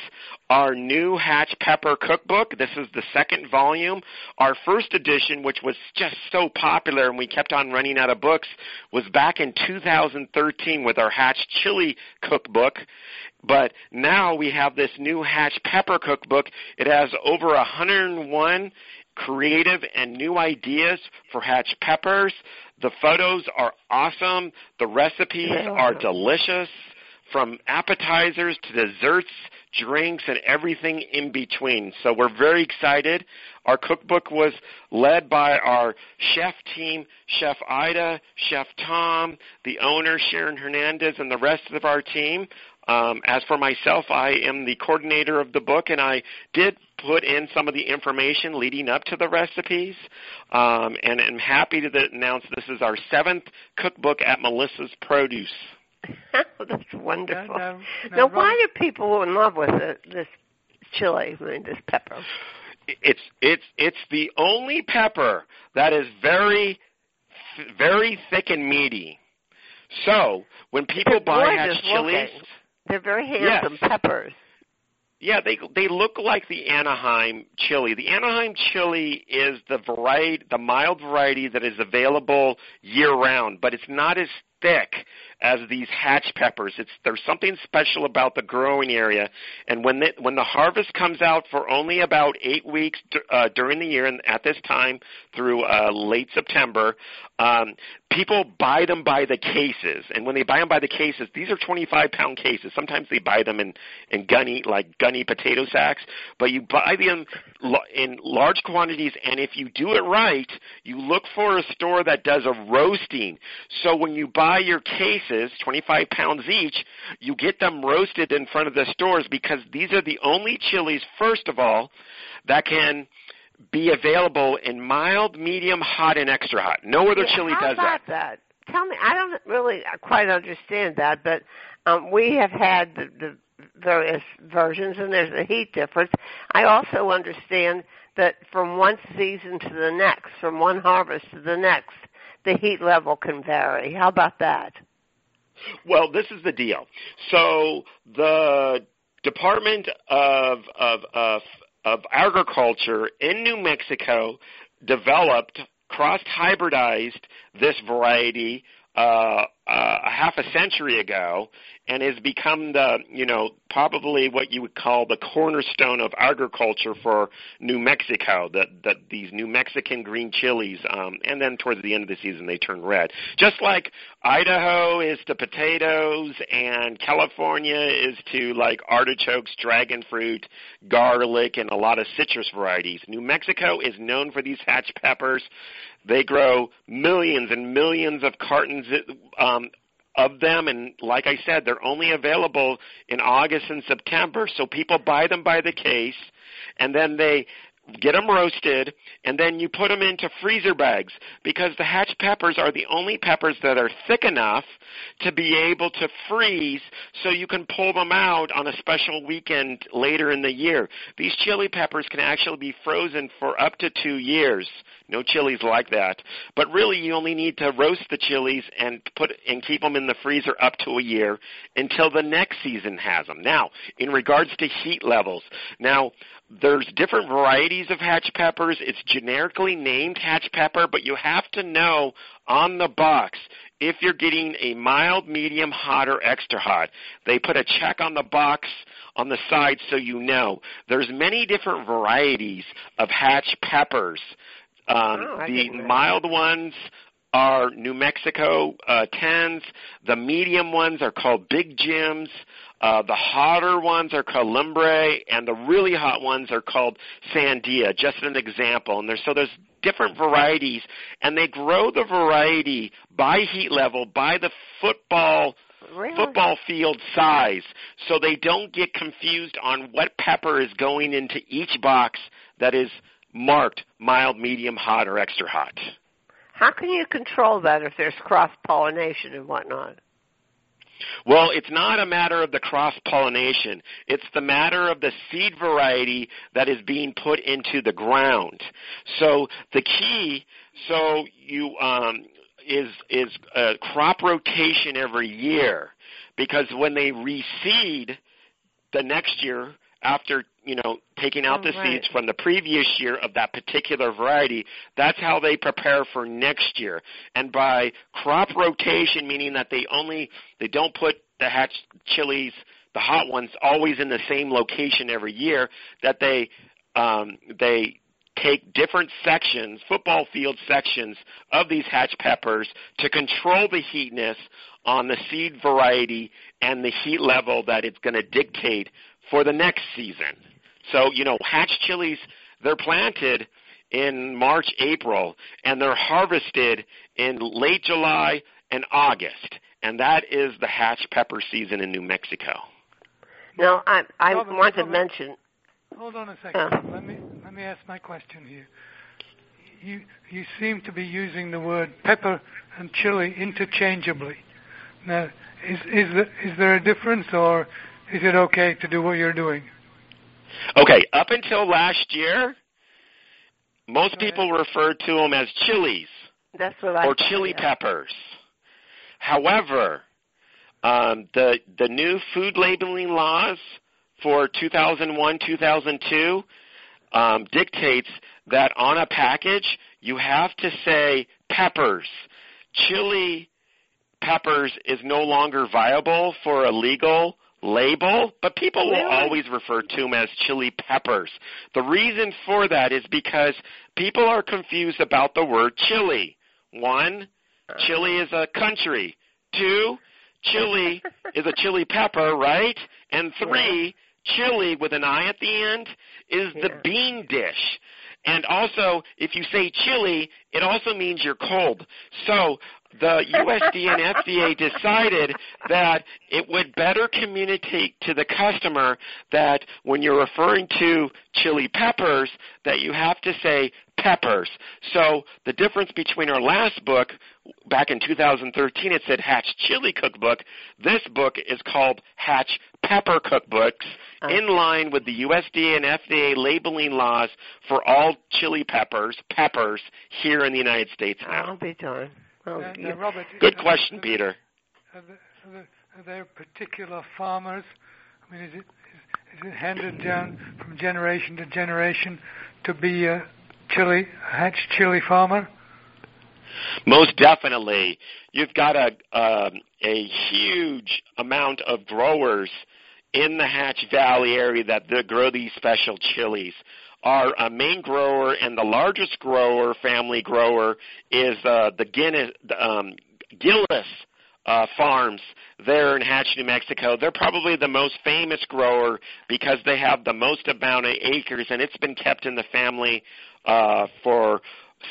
our new Hatch Pepper Cookbook. This is the second volume. Our first edition, which was just so popular and we kept on running out of books, was back in 2013 with our Hatch Chili Cookbook. But now we have this new Hatch Pepper Cookbook. It has over 101 creative and new ideas for Hatch peppers. The photos are awesome. The recipes Yeah. are delicious. From appetizers to desserts, drinks, and everything in between. So we're very excited. Our cookbook was led by our chef team, Chef Ida, Chef Tom, the owner, Sharon Hernandez, and the rest of our team. Um, as for myself, I am the coordinator of the book, and I did put in some of the information leading up to the recipes. Um, and I'm happy to announce this is our seventh cookbook at Melissa's Produce. That's wonderful. now, now why do people in love with it, this chili, I mean, this pepper? It's it's it's the only pepper that is very very thick and meaty. So when people buy hatch chilies, they're very handsome yes. peppers. Yeah, they they look like the Anaheim chili. The Anaheim chili is the variety, the mild variety that is available year round, but it's not as thick as these hatch peppers. It's there's something special about the growing area, and when the, when the harvest comes out for only about eight weeks uh, during the year, and at this time through uh, late September, um, people buy them by the cases. And when they buy them by the cases, these are 25 pound cases. Sometimes they buy them in in gunny like gunny potato sacks, but you buy them in large quantities. And if you do it right, you look for a store that does a roasting. So when you buy your cases 25 pounds each, you get them roasted in front of the stores because these are the only chilies, first of all, that can be available in mild, medium, hot, and extra hot. No other yeah, chili does that. that. Tell me, I don't really quite understand that, but um, we have had the, the various versions, and there's a heat difference. I also understand that from one season to the next, from one harvest to the next, the heat level can vary. How about that? Well, this is the deal. So the Department of of of, of Agriculture in New Mexico developed cross hybridized this variety uh, uh, a half a century ago, and has become the you know probably what you would call the cornerstone of agriculture for New Mexico. That that these New Mexican green chilies, um, and then towards the end of the season they turn red. Just like Idaho is to potatoes, and California is to like artichokes, dragon fruit, garlic, and a lot of citrus varieties. New Mexico is known for these hatch peppers. They grow millions and millions of cartons um, of them, and like I said, they're only available in August and September. So people buy them by the case, and then they get them roasted, and then you put them into freezer bags because the hatch peppers are the only peppers that are thick enough to be able to freeze so you can pull them out on a special weekend later in the year. These chili peppers can actually be frozen for up to two years. No chilies like that. But really you only need to roast the chilies and put and keep them in the freezer up to a year until the next season has them. Now, in regards to heat levels, now there's different varieties of hatch peppers. It's generically named hatch pepper, but you have to know on the box if you're getting a mild, medium, hot, or extra hot. They put a check on the box on the side so you know. There's many different varieties of hatch peppers. Um, oh, the mild ones are New Mexico uh, 10s. The medium ones are called Big Jims. Uh, the hotter ones are called Lumbre, and the really hot ones are called Sandia. Just an example. And there's so there's different varieties, and they grow the variety by heat level, by the football really? football field size, so they don't get confused on what pepper is going into each box that is marked mild, medium, hot, or extra hot. How can you control that if there's cross pollination and whatnot? Well, it's not a matter of the cross pollination. It's the matter of the seed variety that is being put into the ground. So the key, so you um, is is crop rotation every year because when they reseed the next year after you know taking out oh, the right. seeds from the previous year of that particular variety that's how they prepare for next year and by crop rotation meaning that they only they don't put the hatch chilies the hot ones always in the same location every year that they um they take different sections, football field sections of these hatch peppers to control the heatness on the seed variety and the heat level that it's going to dictate for the next season. So, you know, hatch chilies, they're planted in March, April, and they're harvested in late July and August. And that is the hatch pepper season in New Mexico. Now, I, I Robert, want to mention. Hold on a second. Uh. Let me let me ask my question here. You you seem to be using the word pepper and chili interchangeably. Now, is is there, is there a difference, or is it okay to do what you're doing? Okay, up until last year, most people referred to them as chilies. That's what I or thought, chili yeah. peppers. However, um, the the new food labeling laws for 2001 2002 um, dictates that on a package you have to say peppers. Chili peppers is no longer viable for a legal label, but people will always refer to them as chili peppers. The reason for that is because people are confused about the word chili. One, Chile is a country. Two, Chile is a chili pepper, right? And three, chili with an I at the end is the bean dish. And also, if you say chili, it also means you're cold. So the USD and FDA decided that it would better communicate to the customer that when you're referring to chili peppers, that you have to say peppers. So the difference between our last book, back in 2013, it said Hatch Chili Cookbook. This book is called Hatch Pepper Cookbooks, Oh. in line with the USDA and FDA labeling laws for all chili peppers, peppers here in the United States I'll be darned. Oh, Now- you- uh, now, Robert, Good uh, uh, are- question, are- Peter. Are there, are there, are there particular farmers? I mean, is it is, is it handed down from generation to generation to be a chili a hatch chili farmer? Most definitely. You've got a um, a huge amount of growers in the Hatch Valley area that that grow these special chilies. Our uh, main grower and the largest grower, family grower, is uh, the Guinness, um, Gillis uh, Farms there in Hatch, New Mexico. They're probably the most famous grower because they have the most amount of acres, and it's been kept in the family uh, for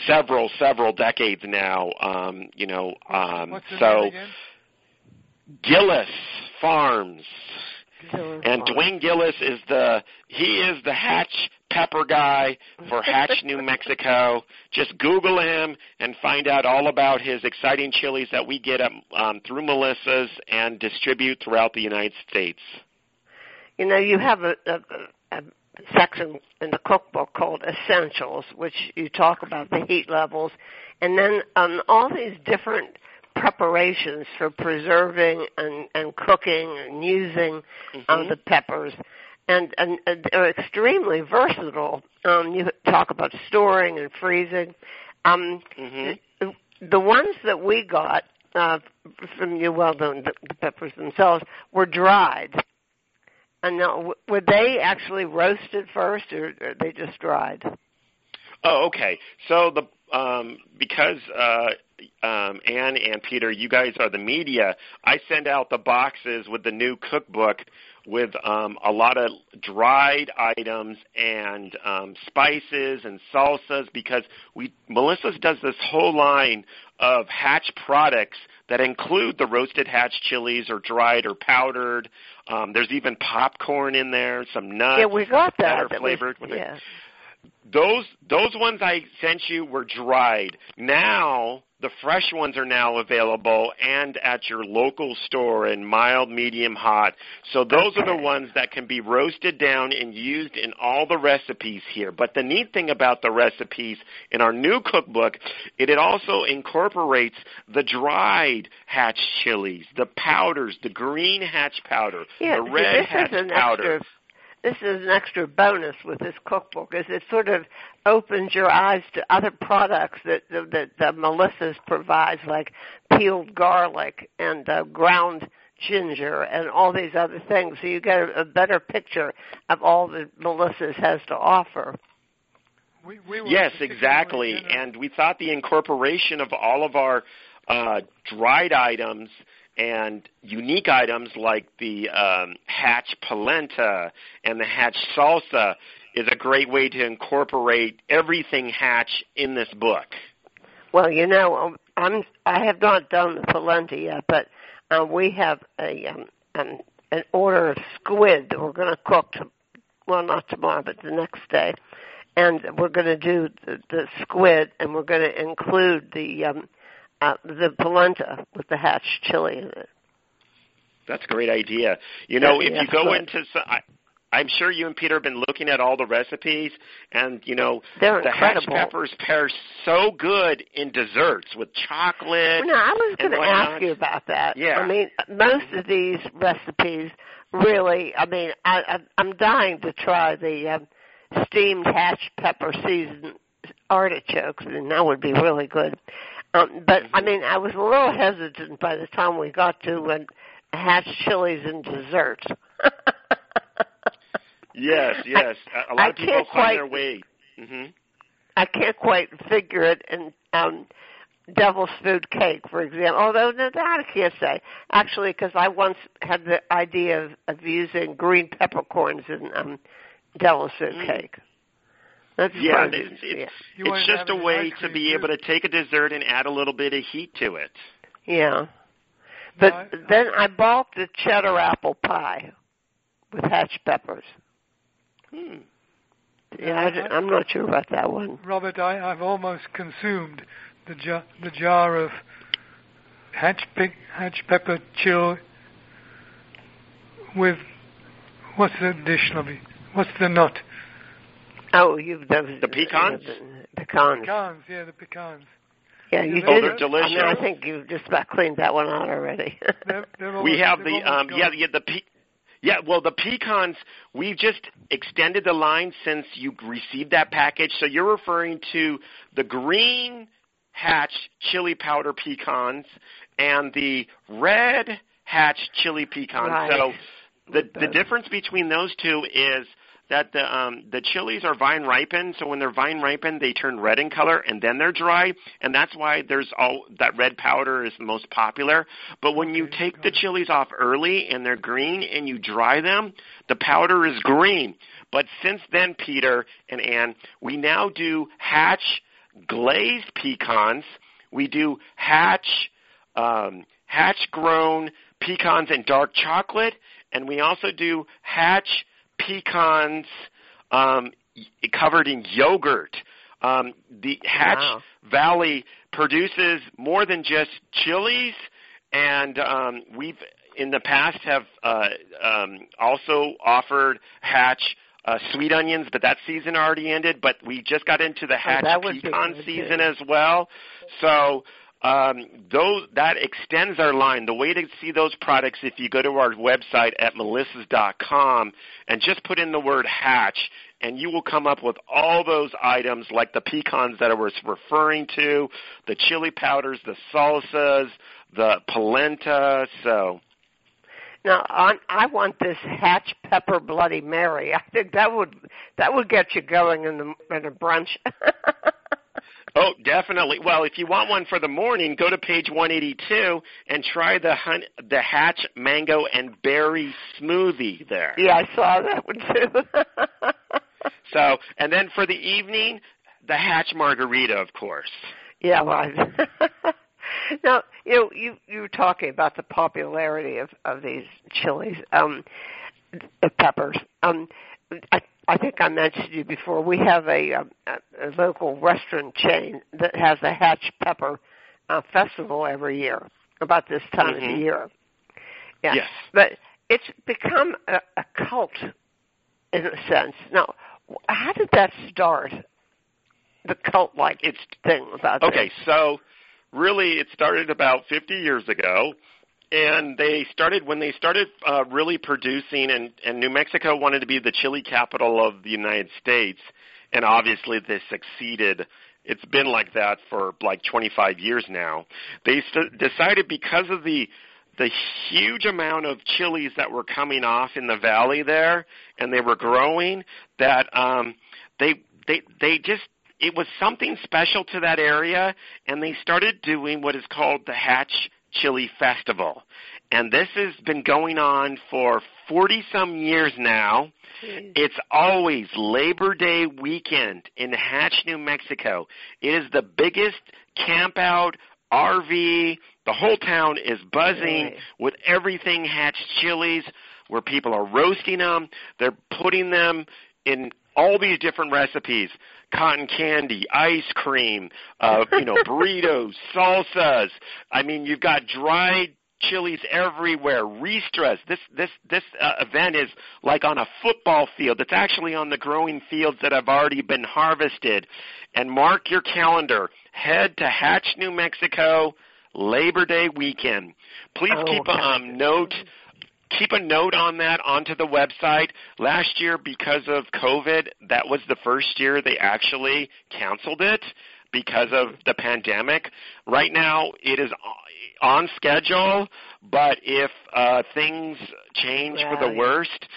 several several decades now. Um, you know, um, What's so? Gillis Farms. And. Dwayne Gillis is the he is the Hatch pepper guy for Hatch, New Mexico. Just Google him and find out all about his exciting chilies that we get up, um, through Melissa's and distribute throughout the United States. You know, you have a, a, a section in the cookbook called Essentials, which you talk about the heat levels, and then um, all these different preparations for preserving and, and cooking and using um, Mhm. the peppers. And, and, and they're extremely versatile. Um, you talk about storing and freezing. Um, Mhm. the, the ones that we got uh, from you, well, the, the peppers themselves, were dried. And now, w- were they actually roasted first, or are they just dried? Oh, okay. So the um, because uh, um, Anne and Peter, you guys are the media. I send out the boxes with the new cookbook with um, a lot of dried items and um, spices and salsas because we Melissa's does this whole line of hatch products that include the roasted hatch chilies or dried or powdered. Um, there's even popcorn in there, some nuts yeah, we got that. that are that was- flavored with it yeah. those those ones I sent you were dried. Now the fresh ones are now available and at your local store in mild, medium, hot. So those are the ones that can be roasted down and used in all the recipes here. But the neat thing about the recipes in our new cookbook, it, it also incorporates the dried hatch chilies, the powders, the green hatch powder, Yeah, the red hatch powder. extra. This is an extra bonus with this cookbook, is it sort of opens your eyes to other products that that, that Melissa's provides, like peeled garlic and uh, ground ginger and all these other things. So you get a, a better picture of all that Melissa's has to offer. We, we Yes, exactly. And we thought the incorporation of all of our uh, dried items and unique items like the um, hatch polenta and the hatch salsa is a great way to incorporate everything hatch in this book. Well, you know, um, I'm I have not done the polenta yet, but uh, we have a um, um, an order of squid that we're going to cook. To, well, not tomorrow, but the next day, and we're going to do the, the squid, and we're going to include the um, uh, the polenta with the hatch chili in it. That's a great idea. You know, Yeah, if yeah, you go good. into, some, I, I'm sure you and Peter have been looking at all the recipes, and you know, They're the hatch peppers pair so good in desserts with chocolate. No, I was going to ask you about that. Yeah. I mean, most of these recipes really. I mean, I, I I'm dying to try the um, steamed hatch pepper seasoned artichokes, and that would be really good. Um, but I mean, I was a little hesitant by the time we got to when hatch chilies and desserts. Yes, yes. A- a lot I of people find their way. hmm I can't quite figure it in um devil's food cake, for example. Although no, that I can't say actually, because I once had the idea of, of using green peppercorns in um devil's food Mm. cake. That's Yeah, funny. it's, it's, You wanted it's just a way to be too. able to take a dessert and add a little bit of heat to it. yeah. But I- then I balked at cheddar apple pie with hatch peppers. Hmm. Yeah, I, am not sure about that one. Robert, I, I've almost consumed the jar, the jar of hatch, pe- hatch pepper chill with what's the dish, Lovey? What's the nut? Oh, you've those The pecans? The, pecans. Pecans, yeah, the pecans. Yeah, you Oh, did. they're I mean. I think you just about cleaned that one out already. They're, they're we have the um gone. yeah yeah the pe- yeah well the pecans we've just extended the line since you received that package so you're referring to the green hatch chili powder pecans and the red hatch chili pecans Right. so the the difference between those two is that the um the chilies are vine ripened so when they're vine ripened they turn red in color and then they're dry and that's why there's all that red powder is the most popular. But when you take the chilies off early and they're green and you dry them the powder is green. But since then Peter and Ann we now do hatch glazed pecans. We do hatch um hatch grown pecans and dark chocolate and we also do hatch pecans um, covered in yogurt. Um, the Hatch Wow. Valley produces more than just chilies, and um, we've in the past have uh, um, also offered Hatch uh, sweet onions, but that season already ended. But we just got into the Hatch Oh, pecan season as well. So um, those that extends our line. The way to see those products, if you go to our website at melissas.com and just put in the word hatch, and you will come up with all those items like the pecans that I was referring to, the chili powders, the salsas, the polenta. So Now, on, I want this Hatch Pepper Bloody Mary. I think that would that would get you going in the in a brunch. Oh, definitely. Well, if you want one for the morning, go to page 182 and try the hun- the Hatch mango and berry smoothie there. yeah, I saw that one too. So, and then for the evening, the Hatch margarita, of course. yeah, well. Now, you know, you you were talking about the popularity of of these chilies, um, peppers. Um, I I think I mentioned you before. We have a, um, a, a local restaurant chain that has a Hatch Pepper uh, festival every year about this time of Mhm. the year. Yeah. Yes. But it's become a, a cult in a sense. Now, how did that start? The cult-like It's thing about okay. this. So, really, it started about 50 years ago, and they started when they started uh, really producing, and, and New Mexico wanted to be the chili capital of the United States, and obviously they succeeded. It's been like that for like 25 years now. They st- decided because of the the huge amount of chilies that were coming off in the valley there, and they were growing, that um, they they they just it was something special to that area, and they started doing what is called the Hatch Chili Festival. And this has been going on for 40 some years now. It's always Labor Day weekend in Hatch, New Mexico. It is the biggest camp out, RV, the whole town is buzzing with everything Hatch chilies where people are roasting them. They're putting them in all these different recipes. Cotton candy, ice cream, uh, you know, burritos, salsas. I mean, you've got dried chilies everywhere. Ristras. This this this uh, event is like on a football field. It's actually on the growing fields that have already been harvested. And mark your calendar. Head to Hatch, New Mexico, Labor Day weekend. Please Oh, keep a um, note keep a note on that onto the website. Last year, because of COVID, that was the first year they actually canceled it because of the pandemic. Right now, it is on schedule, but if uh, things change for the worst,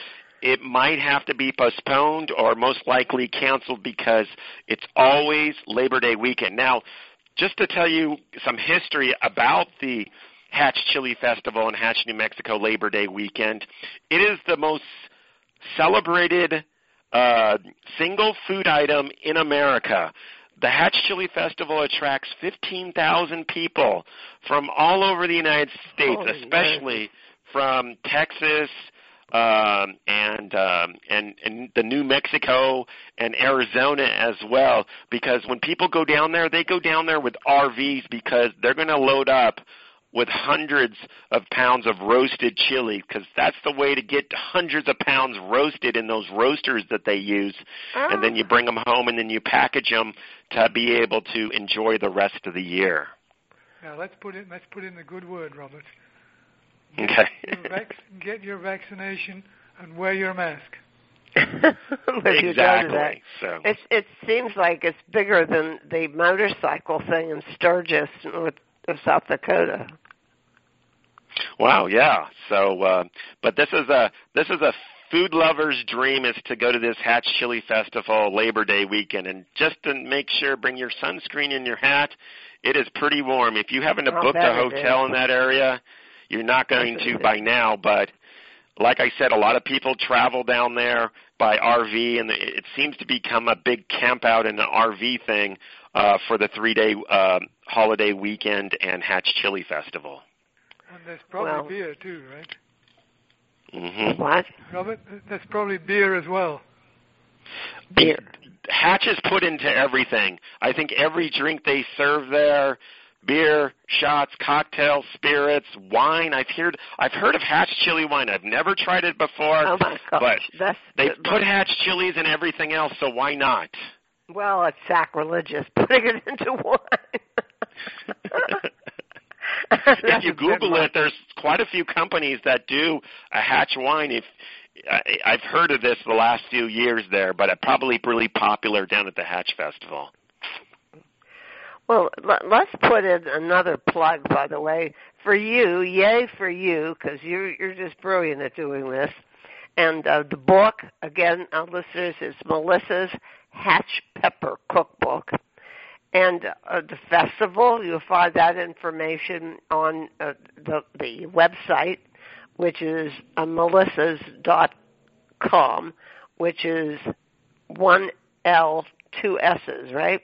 it might have to be postponed or most likely canceled because it's always Labor Day weekend. Now, just to tell you some history about the Hatch Chili Festival in Hatch, New Mexico Labor Day weekend, it is the most celebrated uh, single food item in America. The Hatch Chili Festival attracts 15,000 people from all over the United States, Holy especially from Texas um, and um, and and the New Mexico and Arizona as well. Because when people go down there, they go down there with RVs because they're going to load up with hundreds of pounds of roasted chili because that's the way to get hundreds of pounds roasted in those roasters that they use and then oh. you bring them home and then you package them to be able to enjoy the rest of the year Now let's put in let's put in the good word, Robert. okay Your vac- get your vaccination and wear your mask. If you go to that. exactly so It it seems like it's bigger than the motorcycle thing in Sturgis, North of South Dakota. Wow, yeah. So, uh, but this is a this is a food lover's dream is to go to this Hatch Chili Festival Labor Day weekend, and just to make sure, bring your sunscreen and your hat. It is pretty warm. If you haven't booked a hotel in that area, you're not going to by now. But like I said, a lot of people travel down there by RV, and it seems to become a big camp out and an RV thing uh, for the three day uh, holiday weekend and Hatch Chili Festival. And there's probably Well- beer too, right? hmm What? Robert, there's probably beer as well. Beer. Hatch is put into everything. I think every drink they serve there, beer, shots, cocktails, spirits, wine. I've heard I've heard of Hatch chili wine. I've never tried it before. Oh my gosh, but that's they good. put Hatch chilies in everything else, so why not? Well, it's sacrilegious putting it into wine. if you Google it, there's quite a few companies that do a Hatch wine. If I, I've heard of this the last few years there, but it's probably really popular down at the Hatch Festival. Well, let, let's put in another plug, by the way, for you. Yay for you, because you're you're just brilliant at doing this. And uh, the book, again, our listeners, is Melissa's Hatch Pepper Cookbook. And uh, the festival, you'll find that information on uh, the the website, which is uh, melissas dot com, which is one L two S's, right?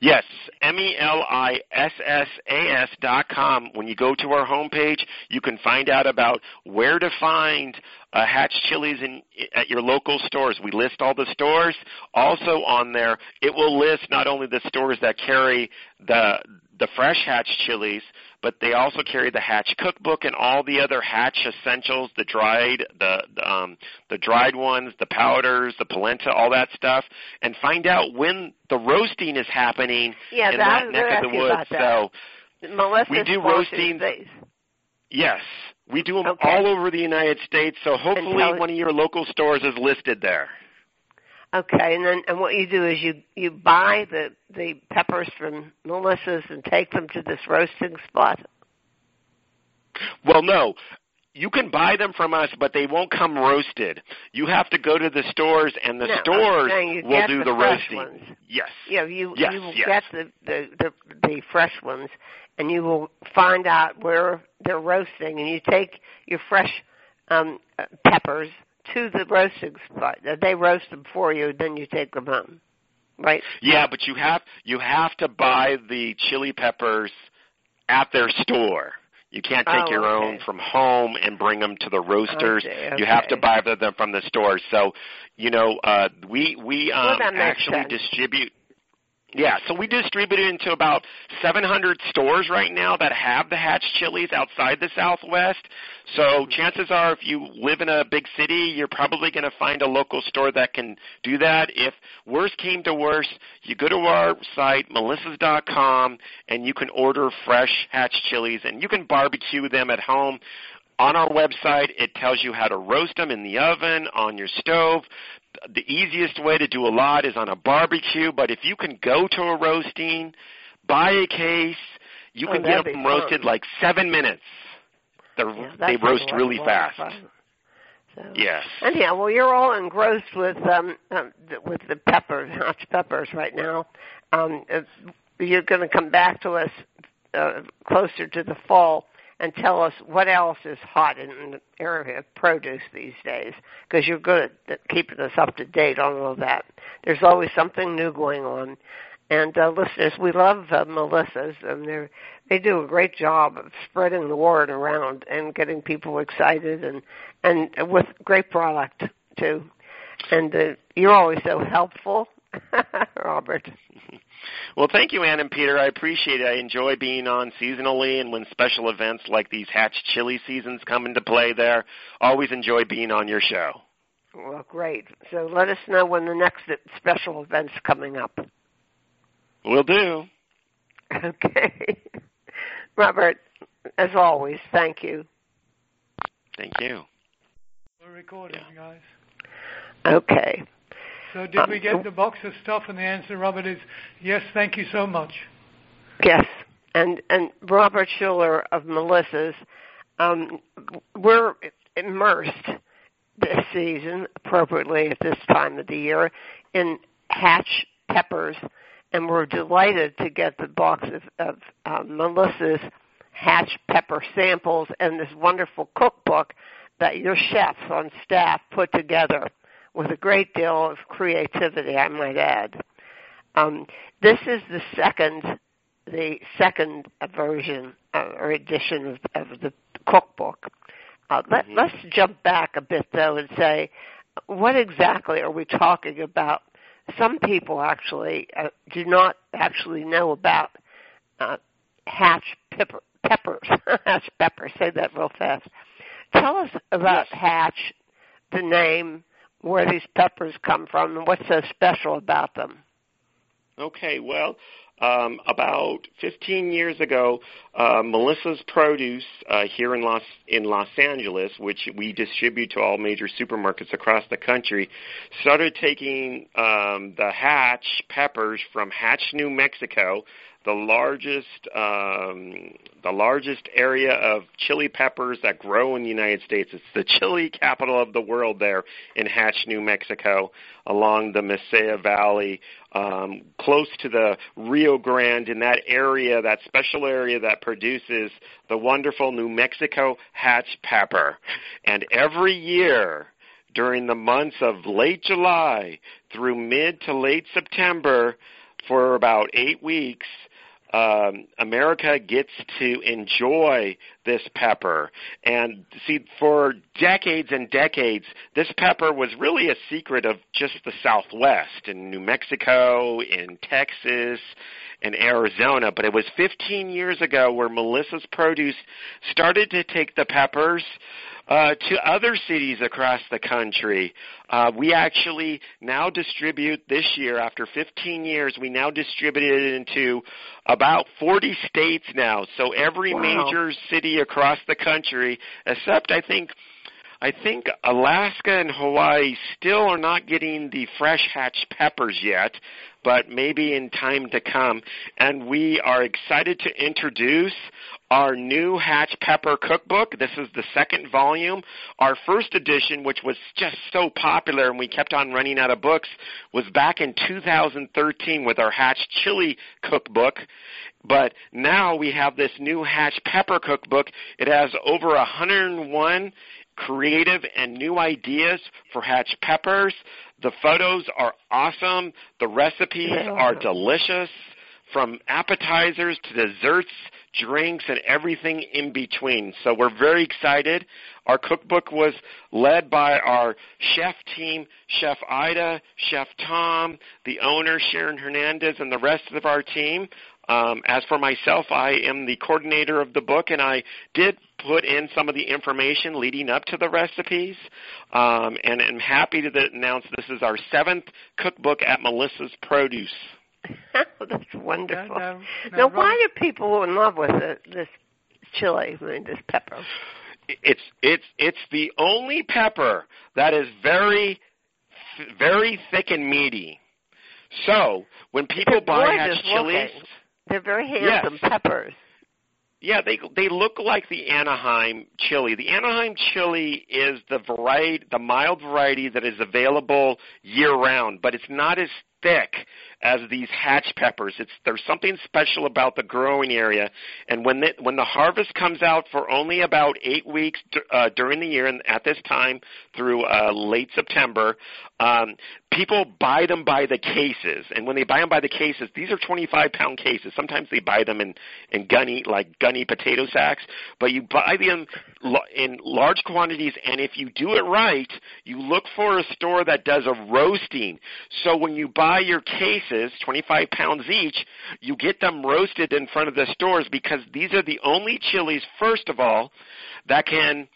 Yes, M E L I S S A S dot com. When you go to our homepage, you can find out about where to find uh, Hatch Chilies in at your local stores. We list all the stores. Also on there, it will list not only the stores that carry the the fresh Hatch chilies, but they also carry the Hatch cookbook and all the other Hatch essentials, the dried, the the, um, the dried ones, the powders, the polenta, all that stuff, and find out when the roasting is happening Yeah, in that, that neck of the woods. So Melissa we do roasting- yes, we do them Okay. all over the United States. So hopefully one of your local stores is listed there. Okay, and then and what you do is you you buy the the peppers from Melissa's and take them to this roasting spot. Well, no. You can buy them from us, but they won't come roasted. You have to go to the stores, and the No, stores will do the the, roasting. ones. Yes. You know, you Yes, you will yes. get the, the the the fresh ones, and you will find out where they're roasting, and you take your fresh um, peppers to the roasting spot. They roast them for you, then you take them home. Right? Yeah, but you have you have to buy the chili peppers at their store. You can't take Oh, your okay. own from home and bring them to the roasters. Okay, You have to buy them from the store. So, you know, uh, we we Well, um, makes actually sense. distribute. Yeah, so we distribute it into about 700 stores right now that have the Hatch chilies outside the Southwest. So chances are, if you live in a big city, you're probably going to find a local store that can do that. If worst came to worst, you go to our site, melissas.com, and you can order fresh Hatch chilies, and you can barbecue them at home. On our website, it tells you how to roast them in the oven, on your stove. The easiest way to do a lot is on a barbecue, but if you can go to a roasting, buy a case, you Oh, can get them be fun. roasted like seven minutes. They're, Yeah, they roast really fast. So. Yes. Anyhow, well, you're all engrossed with um, um with the peppers, hot peppers right now. Um, you're going to come back to us uh, closer to the fall and tell us what else is hot in the area of produce these days, because you're good at keeping us up to date on all that. There's always something new going on. And uh, listeners, we love uh, Melissa's, and they they do a great job of spreading the word around and getting people excited, and and with great product too. And uh, you're always so helpful, Robert. Well, thank you, Ann and Peter. I appreciate it. I enjoy being on seasonally and when special events like these Hatch Chili seasons come into play there. Always enjoy being on your show. Well, great. So let us know when the next special event's coming up. We'll do. Okay. Robert, as always, thank you. Thank you. We're recording, guys. Okay. So did we get the box of stuff? And the answer, Robert, is yes. Thank you so much. Yes, and and Robert Schueller of Melissa's, um, we're immersed this season appropriately at this time of the year in hatch peppers, and we're delighted to get the box of, of um, Melissa's hatch pepper samples and this wonderful cookbook that your chefs on staff put together with a great deal of creativity, I might add. Um, this is the second the second version uh, or edition of, of the cookbook. Uh, let, Mhm. Let's jump back a bit though and say, what exactly are we talking about? Some people actually uh, do not actually know about uh, hatch pepper, peppers. hatch peppers. Say that real fast. Tell us about Yes. hatch, the name, where these peppers come from, and what's so special about them. Okay, well, um, about 15 years ago, uh, Melissa's Produce uh, here in Los in Los Angeles, which we distribute to all major supermarkets across the country, started taking um, the Hatch peppers from Hatch, New Mexico, the largest um, the largest area of chili peppers that grow in the United States. It's the chili capital of the world there in Hatch, New Mexico, along the Mesilla Valley, um, close to the Rio Grande, in that area, that special area that produces the wonderful New Mexico Hatch pepper. And every year, during the months of late July through mid to late September, for about eight weeks, um, America gets to enjoy this pepper. And see, for decades and decades, this pepper was really a secret of just the Southwest in New Mexico, in Texas, and Arizona. But it was 15 years ago where Melissa's Produce started to take the peppers uh, to other cities across the country. Uh, we actually now distribute this year, after 15 years, we now distribute it into about 40 states now. So every Wow. major city across the country, except I think I think Alaska and Hawaii still are not getting the fresh hatched peppers yet, but maybe in time to come. And we are excited to introduce our new Hatch Pepper cookbook. This is the second volume. Our first edition, which was just so popular and we kept on running out of books, was back in 2013 with our Hatch Chili cookbook. But now we have this new Hatch Pepper cookbook. It has over 101 creative and new ideas for Hatch peppers. The photos are awesome. The recipes are delicious from appetizers to desserts, drinks, and everything in between. So we're very excited. Our cookbook was led by our chef team, Chef Ida, Chef Tom, the owner, Sharon Hernandez, and the rest of our team. Um, as for myself, I am the coordinator of the book, and I did put in some of the information leading up to the recipes. Um, and I'm happy to announce this is our seventh cookbook at Melissa's Produce. That's wonderful. now, now why are people in love with it, this chili, I mean, this pepper? It's it's it's the only pepper that is very very thick and meaty. So when people buy Hatch chilies, they're very handsome yes. peppers. Yeah, they they look like the Anaheim chili. The Anaheim chili is the variety, the mild variety that is available year round, but it's not as thick as these hatch peppers. It's there's something special about the growing area, and when the, when the harvest comes out for only about eight weeks uh, during the year, and at this time through uh, late September, um, people buy them by the cases. And when they buy them by the cases, these are 25 pound cases. Sometimes they buy them in in gunny like gunny potato sacks, but you buy them in large quantities. And if you do it right, you look for a store that does a roasting. So when you buy your case 25 pounds each, you get them roasted in front of the stores because these are the only chilies, first of all, that can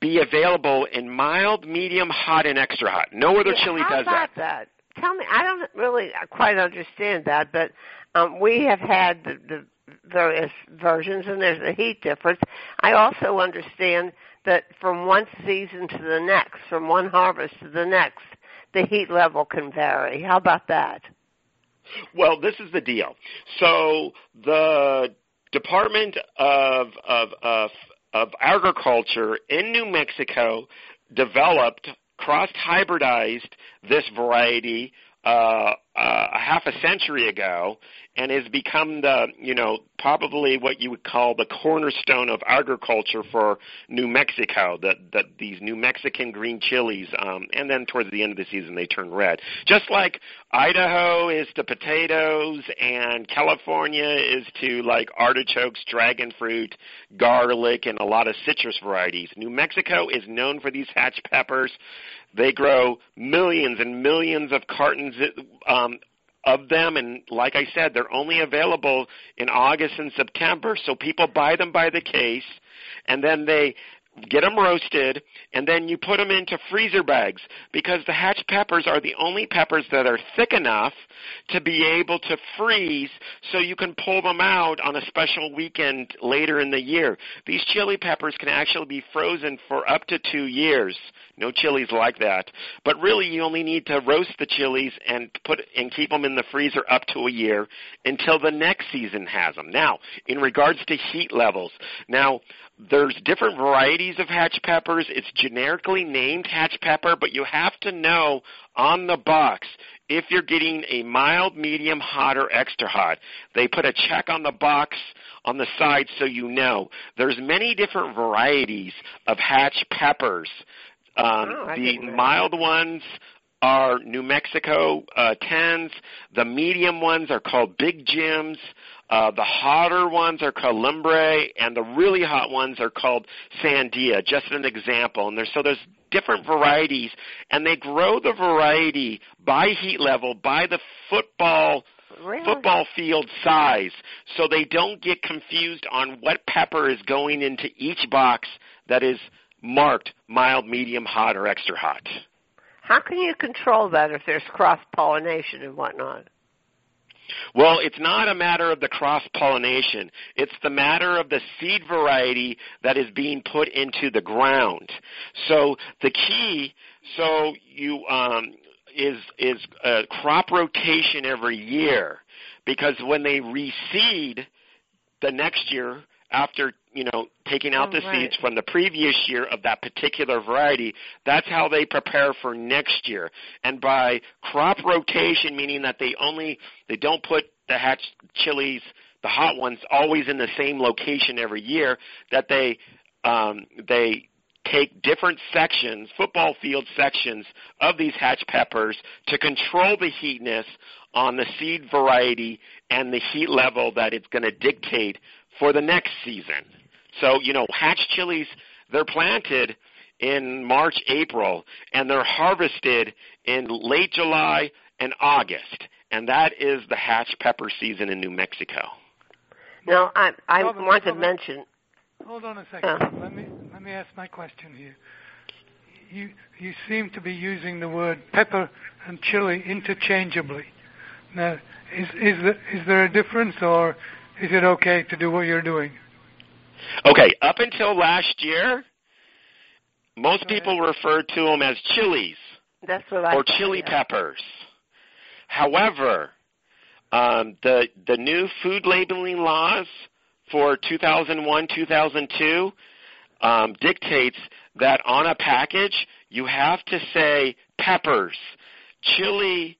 be available in mild, medium, hot, and extra hot. No other yeah, chili how does about that. that. Tell me, I don't really quite understand that, but um, we have had the, the various versions, and there's a heat difference. I also understand that from one season to the next, from one harvest to the next, the heat level can vary. How about that? Well, this is the deal. So the Department of of of, of Agriculture in New Mexico developed cross hybridized this variety uh, uh, a half a century ago and has become the, you know, probably what you would call the cornerstone of agriculture for New Mexico. That that these New Mexican green chilies, um, and then towards the end of the season they turn red. Just like Idaho is to potatoes, and California is to like artichokes, dragon fruit, garlic, and a lot of citrus varieties. New Mexico is known for these hatch peppers. They grow millions and millions of cartons um, of them, and like I said, they're only available in August and September. So people buy them by the case, and then they get them roasted, and then you put them into freezer bags because the hatch peppers are the only peppers that are thick enough to be able to freeze so you can pull them out on a special weekend later in the year. These chili peppers can actually be frozen for up to two years. No chilies like that. But really you only need to roast the chilies and put and keep them in the freezer up to a year until the next season has them. Now, in regards to heat levels, now there's different varieties of hatch peppers. It's generically named hatch pepper, but you have to know on the box if you're getting a mild, medium, hot, or extra hot. They put a check on the box on the side so you know. There's many different varieties of hatch peppers. Um, oh, the mild ones are New Mexico uh, 10s. The medium ones are called Big Jims. Uh, the hotter ones are called Lumbre, and the really hot ones are called Sandia. Just an example. And there's so there's different varieties, and they grow the variety by heat level, by the football Really? football field size so they don't get confused on what pepper is going into each box that is marked mild, medium, hot, or extra hot. How can you control that if there's cross pollination and whatnot? Well, it's not a matter of the cross pollination. It's the matter of the seed variety that is being put into the ground. So the key, so you um, is is a crop rotation every year, because when they reseed the next year after you know taking out Oh, the right. seeds from the previous year of that particular variety. That's how they prepare for next year. And by crop rotation, meaning that they only they don't put the hatch chilies, the hot ones, always in the same location every year. That they um, they take different sections, football field sections of these hatch peppers to control the heatness on the seed variety and the heat level that it's going to dictate for the next season. So, you know, hatch chilies, they're planted in March, April, and they're harvested in late July and August. And that is the hatch pepper season in New Mexico. Now, I I Robert, want to Robert. mention. Hold on a second. Uh. Let me let me ask my question here. You you seem to be using the word pepper and chili interchangeably. Now, is is there, is there a difference, or is it okay to do what you're doing? Okay, up until last year, most people referred to them as chilies. That's what I or thought, chili yeah. peppers. However, um, the the new food labeling laws for 2001 2002 um, dictates that on a package you have to say peppers. Chili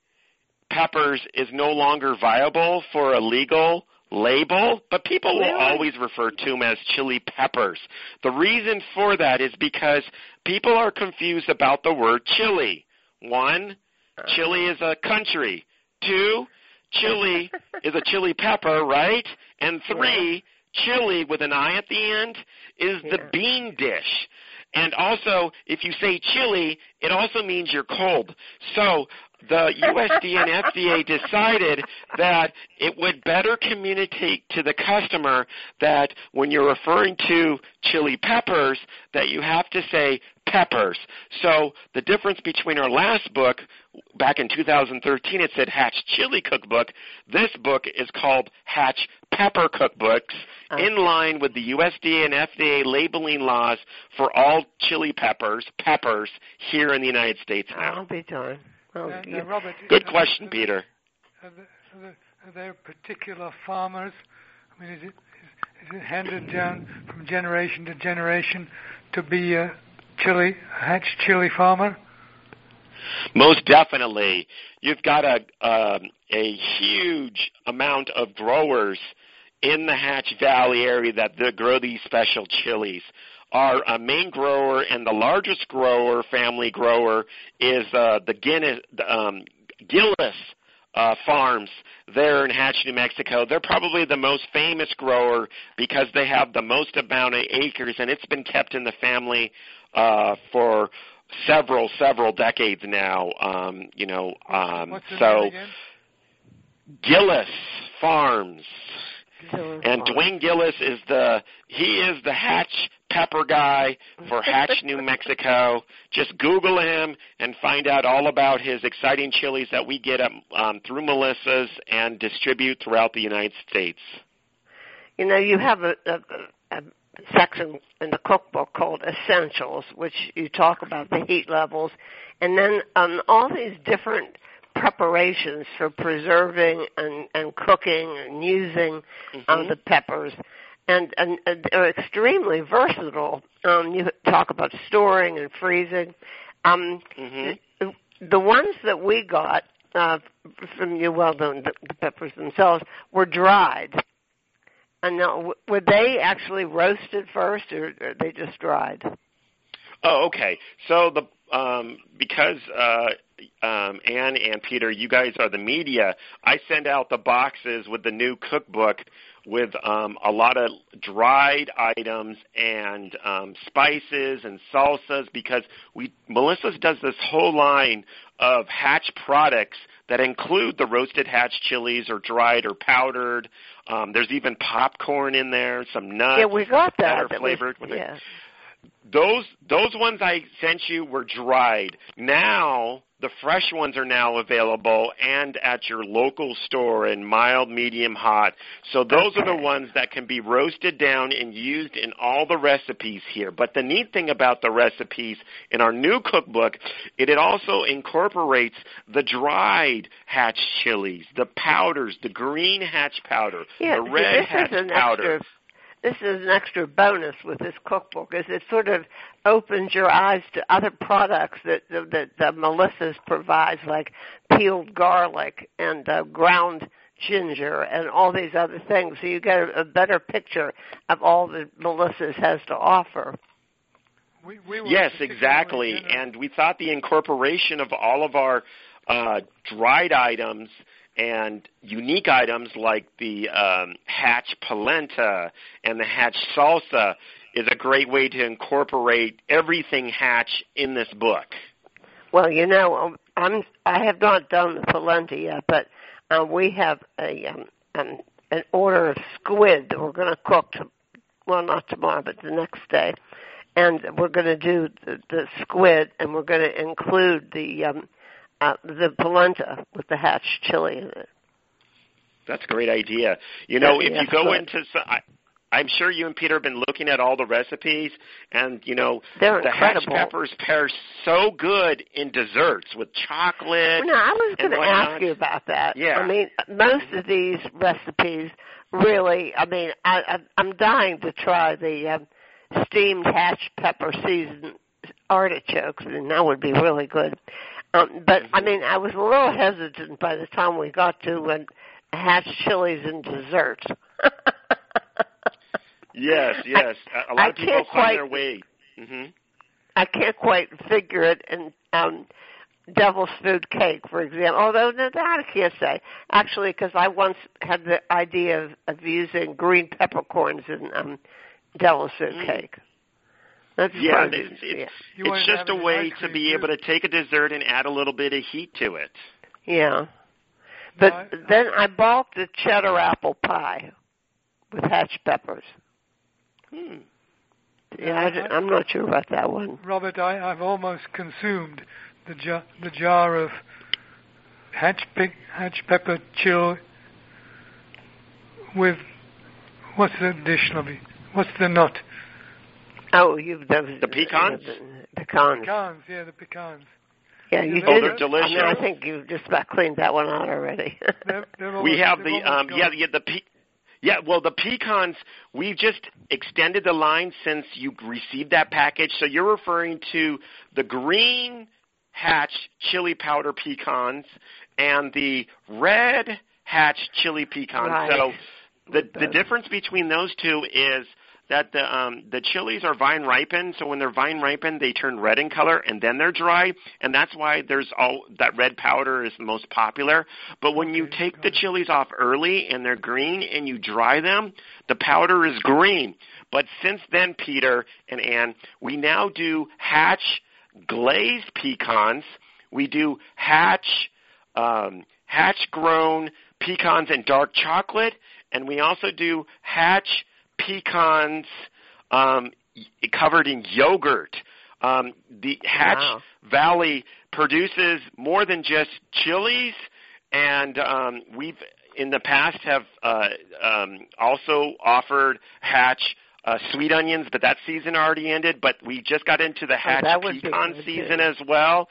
peppers is no longer viable for a legal label, but people will always refer to them as Chile peppers. The reason for that is because people are confused about the word chili. One, chili is a country. Two, chili is a chili pepper, right? And three, chili with an I at the end is the Yeah. bean dish. And also, if you say chili, it also means you're cold. So the USDA and FDA decided that it would better communicate to the customer that when you're referring to chili peppers, that you have to say peppers. So the difference between our last book, back in 2013, it said Hatch Chili Cookbook. This book is called Hatch Pepper Cookbooks, uh. in line with the USDA and FDA labeling laws for all chili peppers, peppers here in the United States I'll now. be darned. Now- you- now, Robert, Good are- question, are- Peter. Are there, are, there, particular farmers? I mean, is it is, is it handed down from generation to generation to be a chili a hatch chili farmer? Most definitely. You've got a um, a huge amount of growers in the Hatch Valley area that grow these special chilies. Our uh, main grower and the largest grower, family grower, is uh, the Guinness, um, Gillis uh, Farms there in Hatch, New Mexico. They're probably the most famous grower because they have the most amount of acres, and it's been kept in the family uh, for several several decades now. Um, you know, um, so? Gillis Farms. Chili And farm. Dwayne Gillis is the he is the Hatch pepper guy for Hatch, New Mexico. Just Google him and find out all about his exciting chilies that we get um, um, through Melissa's and distribute throughout the United States. You know, you have a, a, a section in the cookbook called Essentials, which you talk about the heat levels, and then um, all these different preparations for preserving and, and cooking and using um, Mhm. the peppers. And, and, and they're extremely versatile. Um, you talk about storing and freezing. Um, hmm the, the ones that we got uh, from you, well, the, the peppers themselves were dried. And now, w- were they actually roasted first, or are they just dried? Oh, okay. So the um, because uh, um, Ann and Peter, you guys are the media. I send out the boxes with the new cookbook with um, a lot of dried items and um, spices and salsas because we Melissa's does this whole line of Hatch products that include the roasted Hatch chilies or dried or powdered. Um, there's even popcorn in there, some nuts yeah, we got that. that are was- flavored with it yeah. those those ones I sent you were dried. Now the fresh ones are now available and at your local store in mild, medium, hot. So those are the ones that can be roasted down and used in all the recipes here. But the neat thing about the recipes in our new cookbook, it, it also incorporates the dried hatch chilies, the powders, the green hatch powder, Yeah, the red this hatch is an powder. extra. This is an extra bonus with this cookbook is it sort of opens your eyes to other products that that, that Melissa's provides, like peeled garlic and uh, ground ginger and all these other things. So you get a, a better picture of all that Melissa's has to offer. We, we yes, exactly. And we thought the incorporation of all of our uh, dried items and unique items like the um, hatch polenta and the hatch salsa is a great way to incorporate everything hatch in this book. Well, you know, um, I'm I have not done the polenta yet, but uh, we have a um, um, an order of squid that we're going to cook. To, well, not tomorrow, but the next day, and we're going to do the, the squid, and we're going to include the um, uh, the polenta with the hatch chili in it. That's a great idea. You know, Yeah, if you go good. into, so- I, I'm sure you and Peter have been looking at all the recipes, and you know, They're the hatch peppers pair so good in desserts with chocolate. No, I was going to ask you about that. Yeah. I mean, most of these recipes really. I mean, I, I I'm dying to try the um, steamed hatch pepper seasoned artichokes, and that would be really good. Um, but I mean, I was a little hesitant by the time we got to uh, hatch chilies and desserts. Yes, yes. A- a lot I of people find quite- their way. hmm I can't quite figure it in um devil's food cake, for example. Although no, that I can't say actually, because I once had the idea of, of using green peppercorns in um devil's food Mm. cake. That's Yeah, fun. it's, it's, You it's just a way to cream, be too. able to take a dessert and add a little bit of heat to it. yeah. But I- then I bought the cheddar apple pie with hatch peppers. Hmm. Yeah, I, di- I'm not sure about that one. Robert, I, I've almost consumed the jar, the jar of hatch, pe- hatch pepper chill with what's the dish, Lovey? What's the nut? Oh, you those The pecans? the pecans. Pecans, yeah, the pecans. Yeah, you Oh, did. they're delicious. I, mean, I think you just about cleaned that one out already. They're, they're we have the um almost yeah yeah the pe- yeah well the pecans we've just extended the line since you received that package so you're referring to the green hatch chili powder pecans and the red hatch chili pecans Right. so the the difference between those two is that the um the chilies are vine ripened so when they're vine ripened they turn red in color and then they're dry and that's why there's all that red powder is the most popular. But when you take the chilies off early and they're green and you dry them the powder is green. But since then Peter and Ann we now do hatch glazed pecans. We do hatch um hatch grown pecans and dark chocolate and we also do hatch pecans um, covered in yogurt. Um, the Hatch Wow. Valley produces more than just chilies, and um, we've in the past have uh, um, also offered Hatch uh, sweet onions, but that season already ended. But we just got into the Hatch Oh, pecan season too. as well.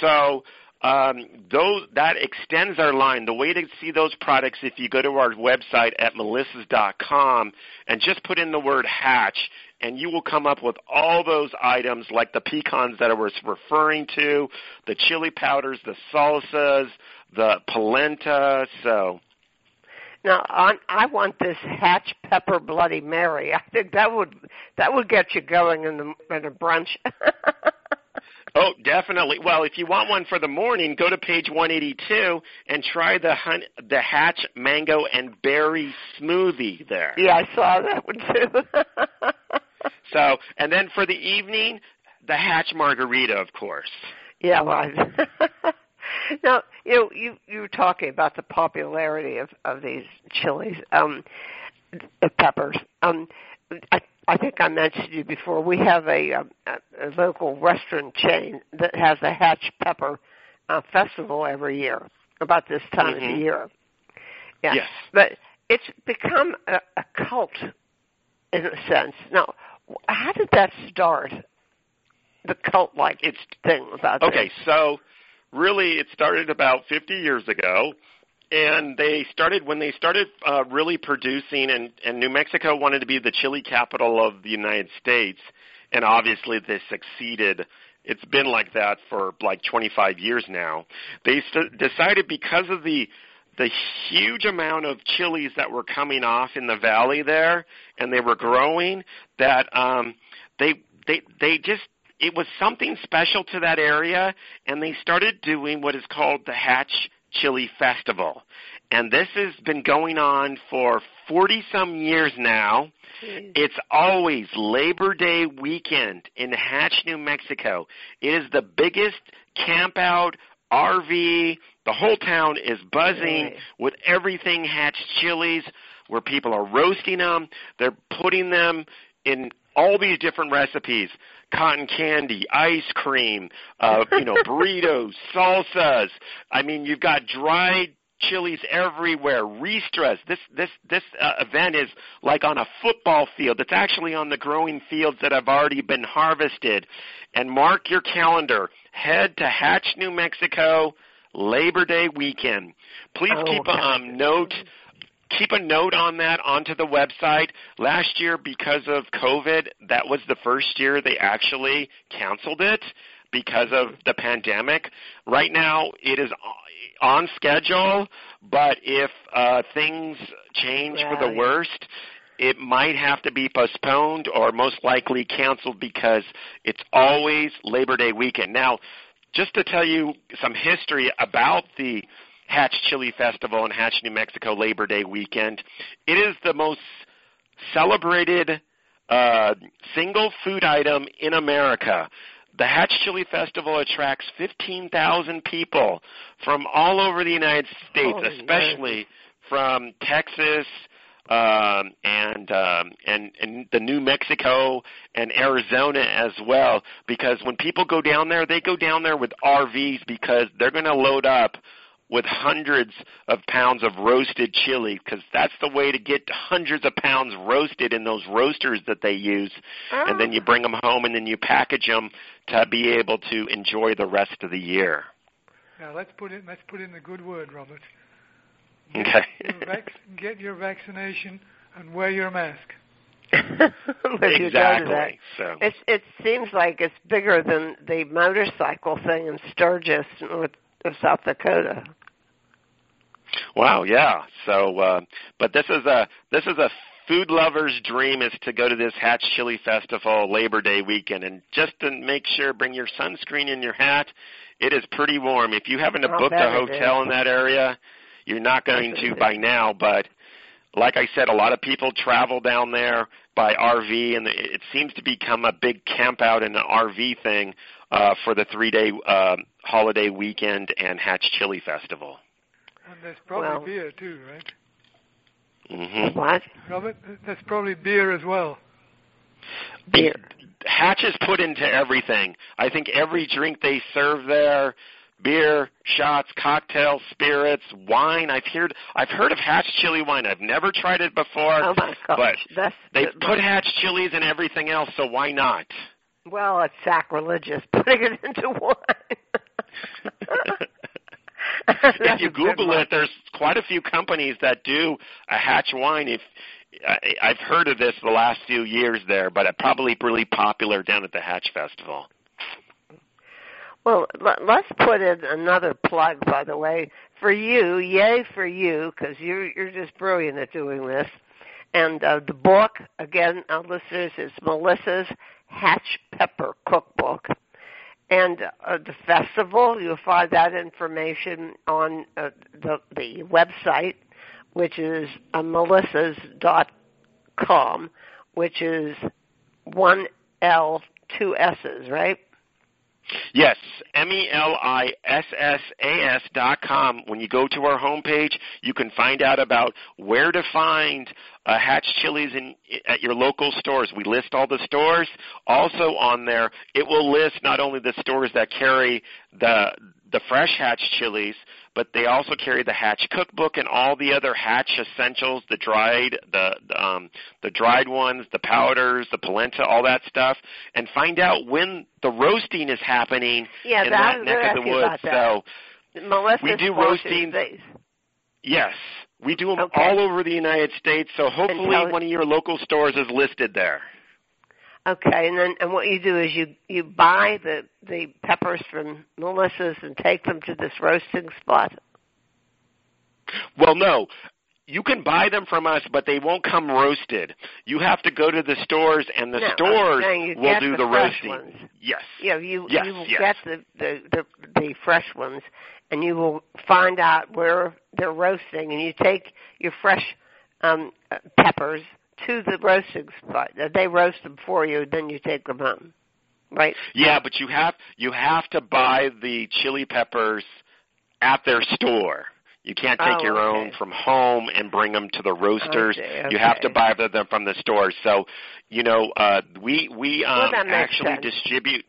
So um, those that extends our line. The way to see those products, if you go to our website at melissas.com and just put in the word hatch, and you will come up with all those items like the pecans that I was referring to, the chili powders, the salsas, the polenta. So Now, on, I want this Hatch Pepper Bloody Mary. I think that would that would get you going in the in a brunch. Oh, definitely. Well, if you want one for the morning, go to page 182 and try the hun- the Hatch mango and berry smoothie there. yeah, I saw that one too. So, and then for the evening, the Hatch margarita, of course. yeah, right. now, you know, you you were talking about the popularity of of these chilies, um, peppers. Um, I I think I mentioned to you before. We have a, a, a local restaurant chain that has a Hatch Pepper uh, festival every year, about this time of Mhm. the year. Yeah. Yes. But it's become a, a cult in a sense. Now, how did that start? The cult-like It's thing about okay. this. So, really, it started about 50 years ago, and they started when they started uh, really producing, and, and New Mexico wanted to be the chili capital of the United States, and obviously they succeeded. It's been like that for like 25 years now. They st- decided because of the the huge amount of chilies that were coming off in the valley there, and they were growing, that um, they they they just it was something special to that area, and they started doing what is called the Hatch Chili Festival. And this has been going on for 40 some years now. It's always Labor Day weekend in Hatch, New Mexico. It is the biggest camp out RV. The whole town is buzzing with everything Hatch chilies where people are roasting them. They're putting them in all these different recipes. Cotton candy, ice cream, uh, you know, burritos, salsas. I mean, you've got dried chilies everywhere. Ristras. This this this uh, event is like on a football field. It's actually on the growing fields that have already been harvested. And mark your calendar. Head to Hatch, New Mexico, Labor Day weekend. Please Oh, keep a um, note keep a note on that onto the website. Last year, because of COVID, that was the first year they actually canceled it because of the pandemic. Right now, it is on schedule, but if uh, things change for the Right. worst, it might have to be postponed or most likely canceled because it's always Labor Day weekend. Now, just to tell you some history about the Hatch Chili Festival and Hatch, New Mexico Labor Day weekend, it is the most celebrated uh, single food item in America. The Hatch Chili Festival attracts 15,000 people from all over the United States, especially from Texas um, and um, and and the New Mexico and Arizona as well. Because when people go down there, they go down there with RVs because they're going to load up with hundreds of pounds of roasted chili because that's the way to get hundreds of pounds roasted in those roasters that they use and then you ah. bring them home and then you package them to be able to enjoy the rest of the year Now let's put in let's put in the good word, Robert. okay Your vac- get your vaccination and wear your mask. If you that. exactly so It it seems like it's bigger than the motorcycle thing in Sturgis, North of South Dakota. Wow, yeah. So, uh, but this is a this is a food lover's dream is to go to this Hatch Chili Festival Labor Day weekend, and just to make sure, bring your sunscreen and your hat. It is pretty warm. If you haven't booked a hotel in that area, you're not going to by now. But like I said, a lot of people travel down there by RV, and it seems to become a big camp out and an RV thing uh, for the three day uh, holiday weekend and Hatch Chili Festival. And there's probably Well- beer too, right? hmm What? Robert, there's probably beer as well. Beer. Hatch is put into everything. I think every drink they serve there, beer, shots, cocktails, spirits, wine. I've heard I've heard of Hatch chili wine. I've never tried it before, Oh my gosh, but that's they put Hatch chilies in everything else, so why not? Well, it's sacrilegious putting it into wine. if you Google it, there's quite a few companies that do a Hatch wine. If I, I've heard of this the last few years there, but it's probably really popular down at the Hatch Festival. Well, let, let's put in another plug, by the way, for you. Yay for you, because you're you're just brilliant at doing this. And uh, the book, again, our listeners, is Melissa's Hatch Pepper Cookbook. And uh, the festival, you'll find that information on uh, the the website, which is uh, melissas.com, which is one L, two S's, right? Yes, M E L I S S A S dot com. When you go to our homepage, you can find out about where to find uh, Hatch Chilies in, at your local stores. We list all the stores. Also on there, it will list not only the stores that carry the the fresh Hatch chilies, but they also carry the Hatch cookbook and all the other Hatch essentials, the dried, the the, um, the dried ones, the powders, the polenta, all that stuff, and find out when the roasting is happening Yeah, in that, that neck of the woods. So Melissa we do roasting-. Yes, we do them Okay. all over the United States. So hopefully, one of your local stores is listed there. Okay, and then and what you do is you you buy the the peppers from Melissa's and take them to this roasting spot. Well, no. You can buy them from us, but they won't come roasted. You have to go to the stores, and the No, stores will do the the, roasting. ones. Yes. You know, you Yes, you will yes. get the, the the the fresh ones, and you will find out where they're roasting, and you take your fresh um uh, peppers to the roasting spot. They roast them for you, then you take them home. Right? Yeah, but you have you have to buy the chili peppers at their store. You can't take Oh, your own from home and bring them to the roasters. I see, You have to buy them from the store. So, you know, uh, we we um, Well, actually sense. distribute.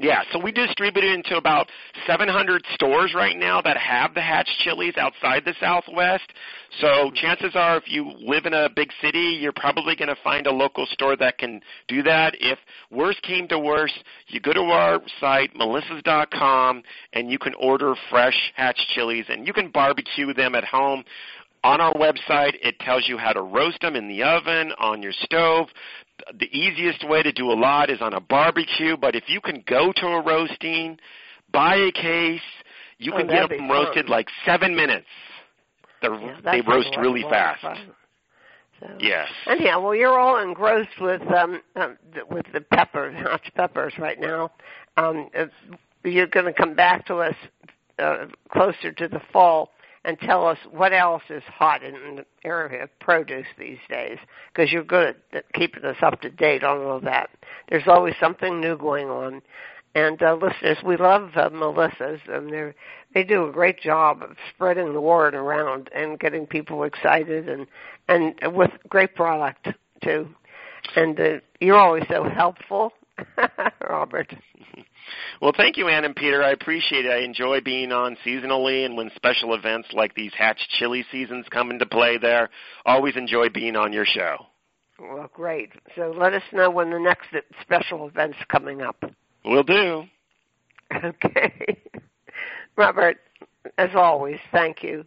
Yeah, so we distribute it into about 700 stores right now that have the Hatch chilies outside the Southwest. So chances are, if you live in a big city, you're probably going to find a local store that can do that. If worst came to worst, you go to our site, melissas.com, and you can order fresh Hatch chilies, and you can barbecue them at home. On our website, it tells you how to roast them in the oven, on your stove. The easiest way to do a lot is on a barbecue, but if you can go to a roasting, buy a case, you Oh, can get them roasted fun. like seven minutes. They're, Yeah, they roast like really lot fast. So. Yes. Anyhow, well, you're all engrossed with um, um with the peppers, hot peppers right now. Um, uh, you're going to come back to us uh, closer to the fall and tell us what else is hot in the area of produce these days, because you're good at keeping us up to date on all that. There's always something new going on. And uh, listeners, we love uh, Melissa's, and they they do a great job of spreading the word around and getting people excited, and and with great product too. And uh, you're always so helpful, Robert. Well, thank you, Ann and Peter. I appreciate it. I enjoy being on seasonally and when special events like these Hatch Chili seasons come into play there. Always enjoy being on your show. Well, great. So let us know when the next special event's coming up. We'll do. Okay. Robert, as always, thank you.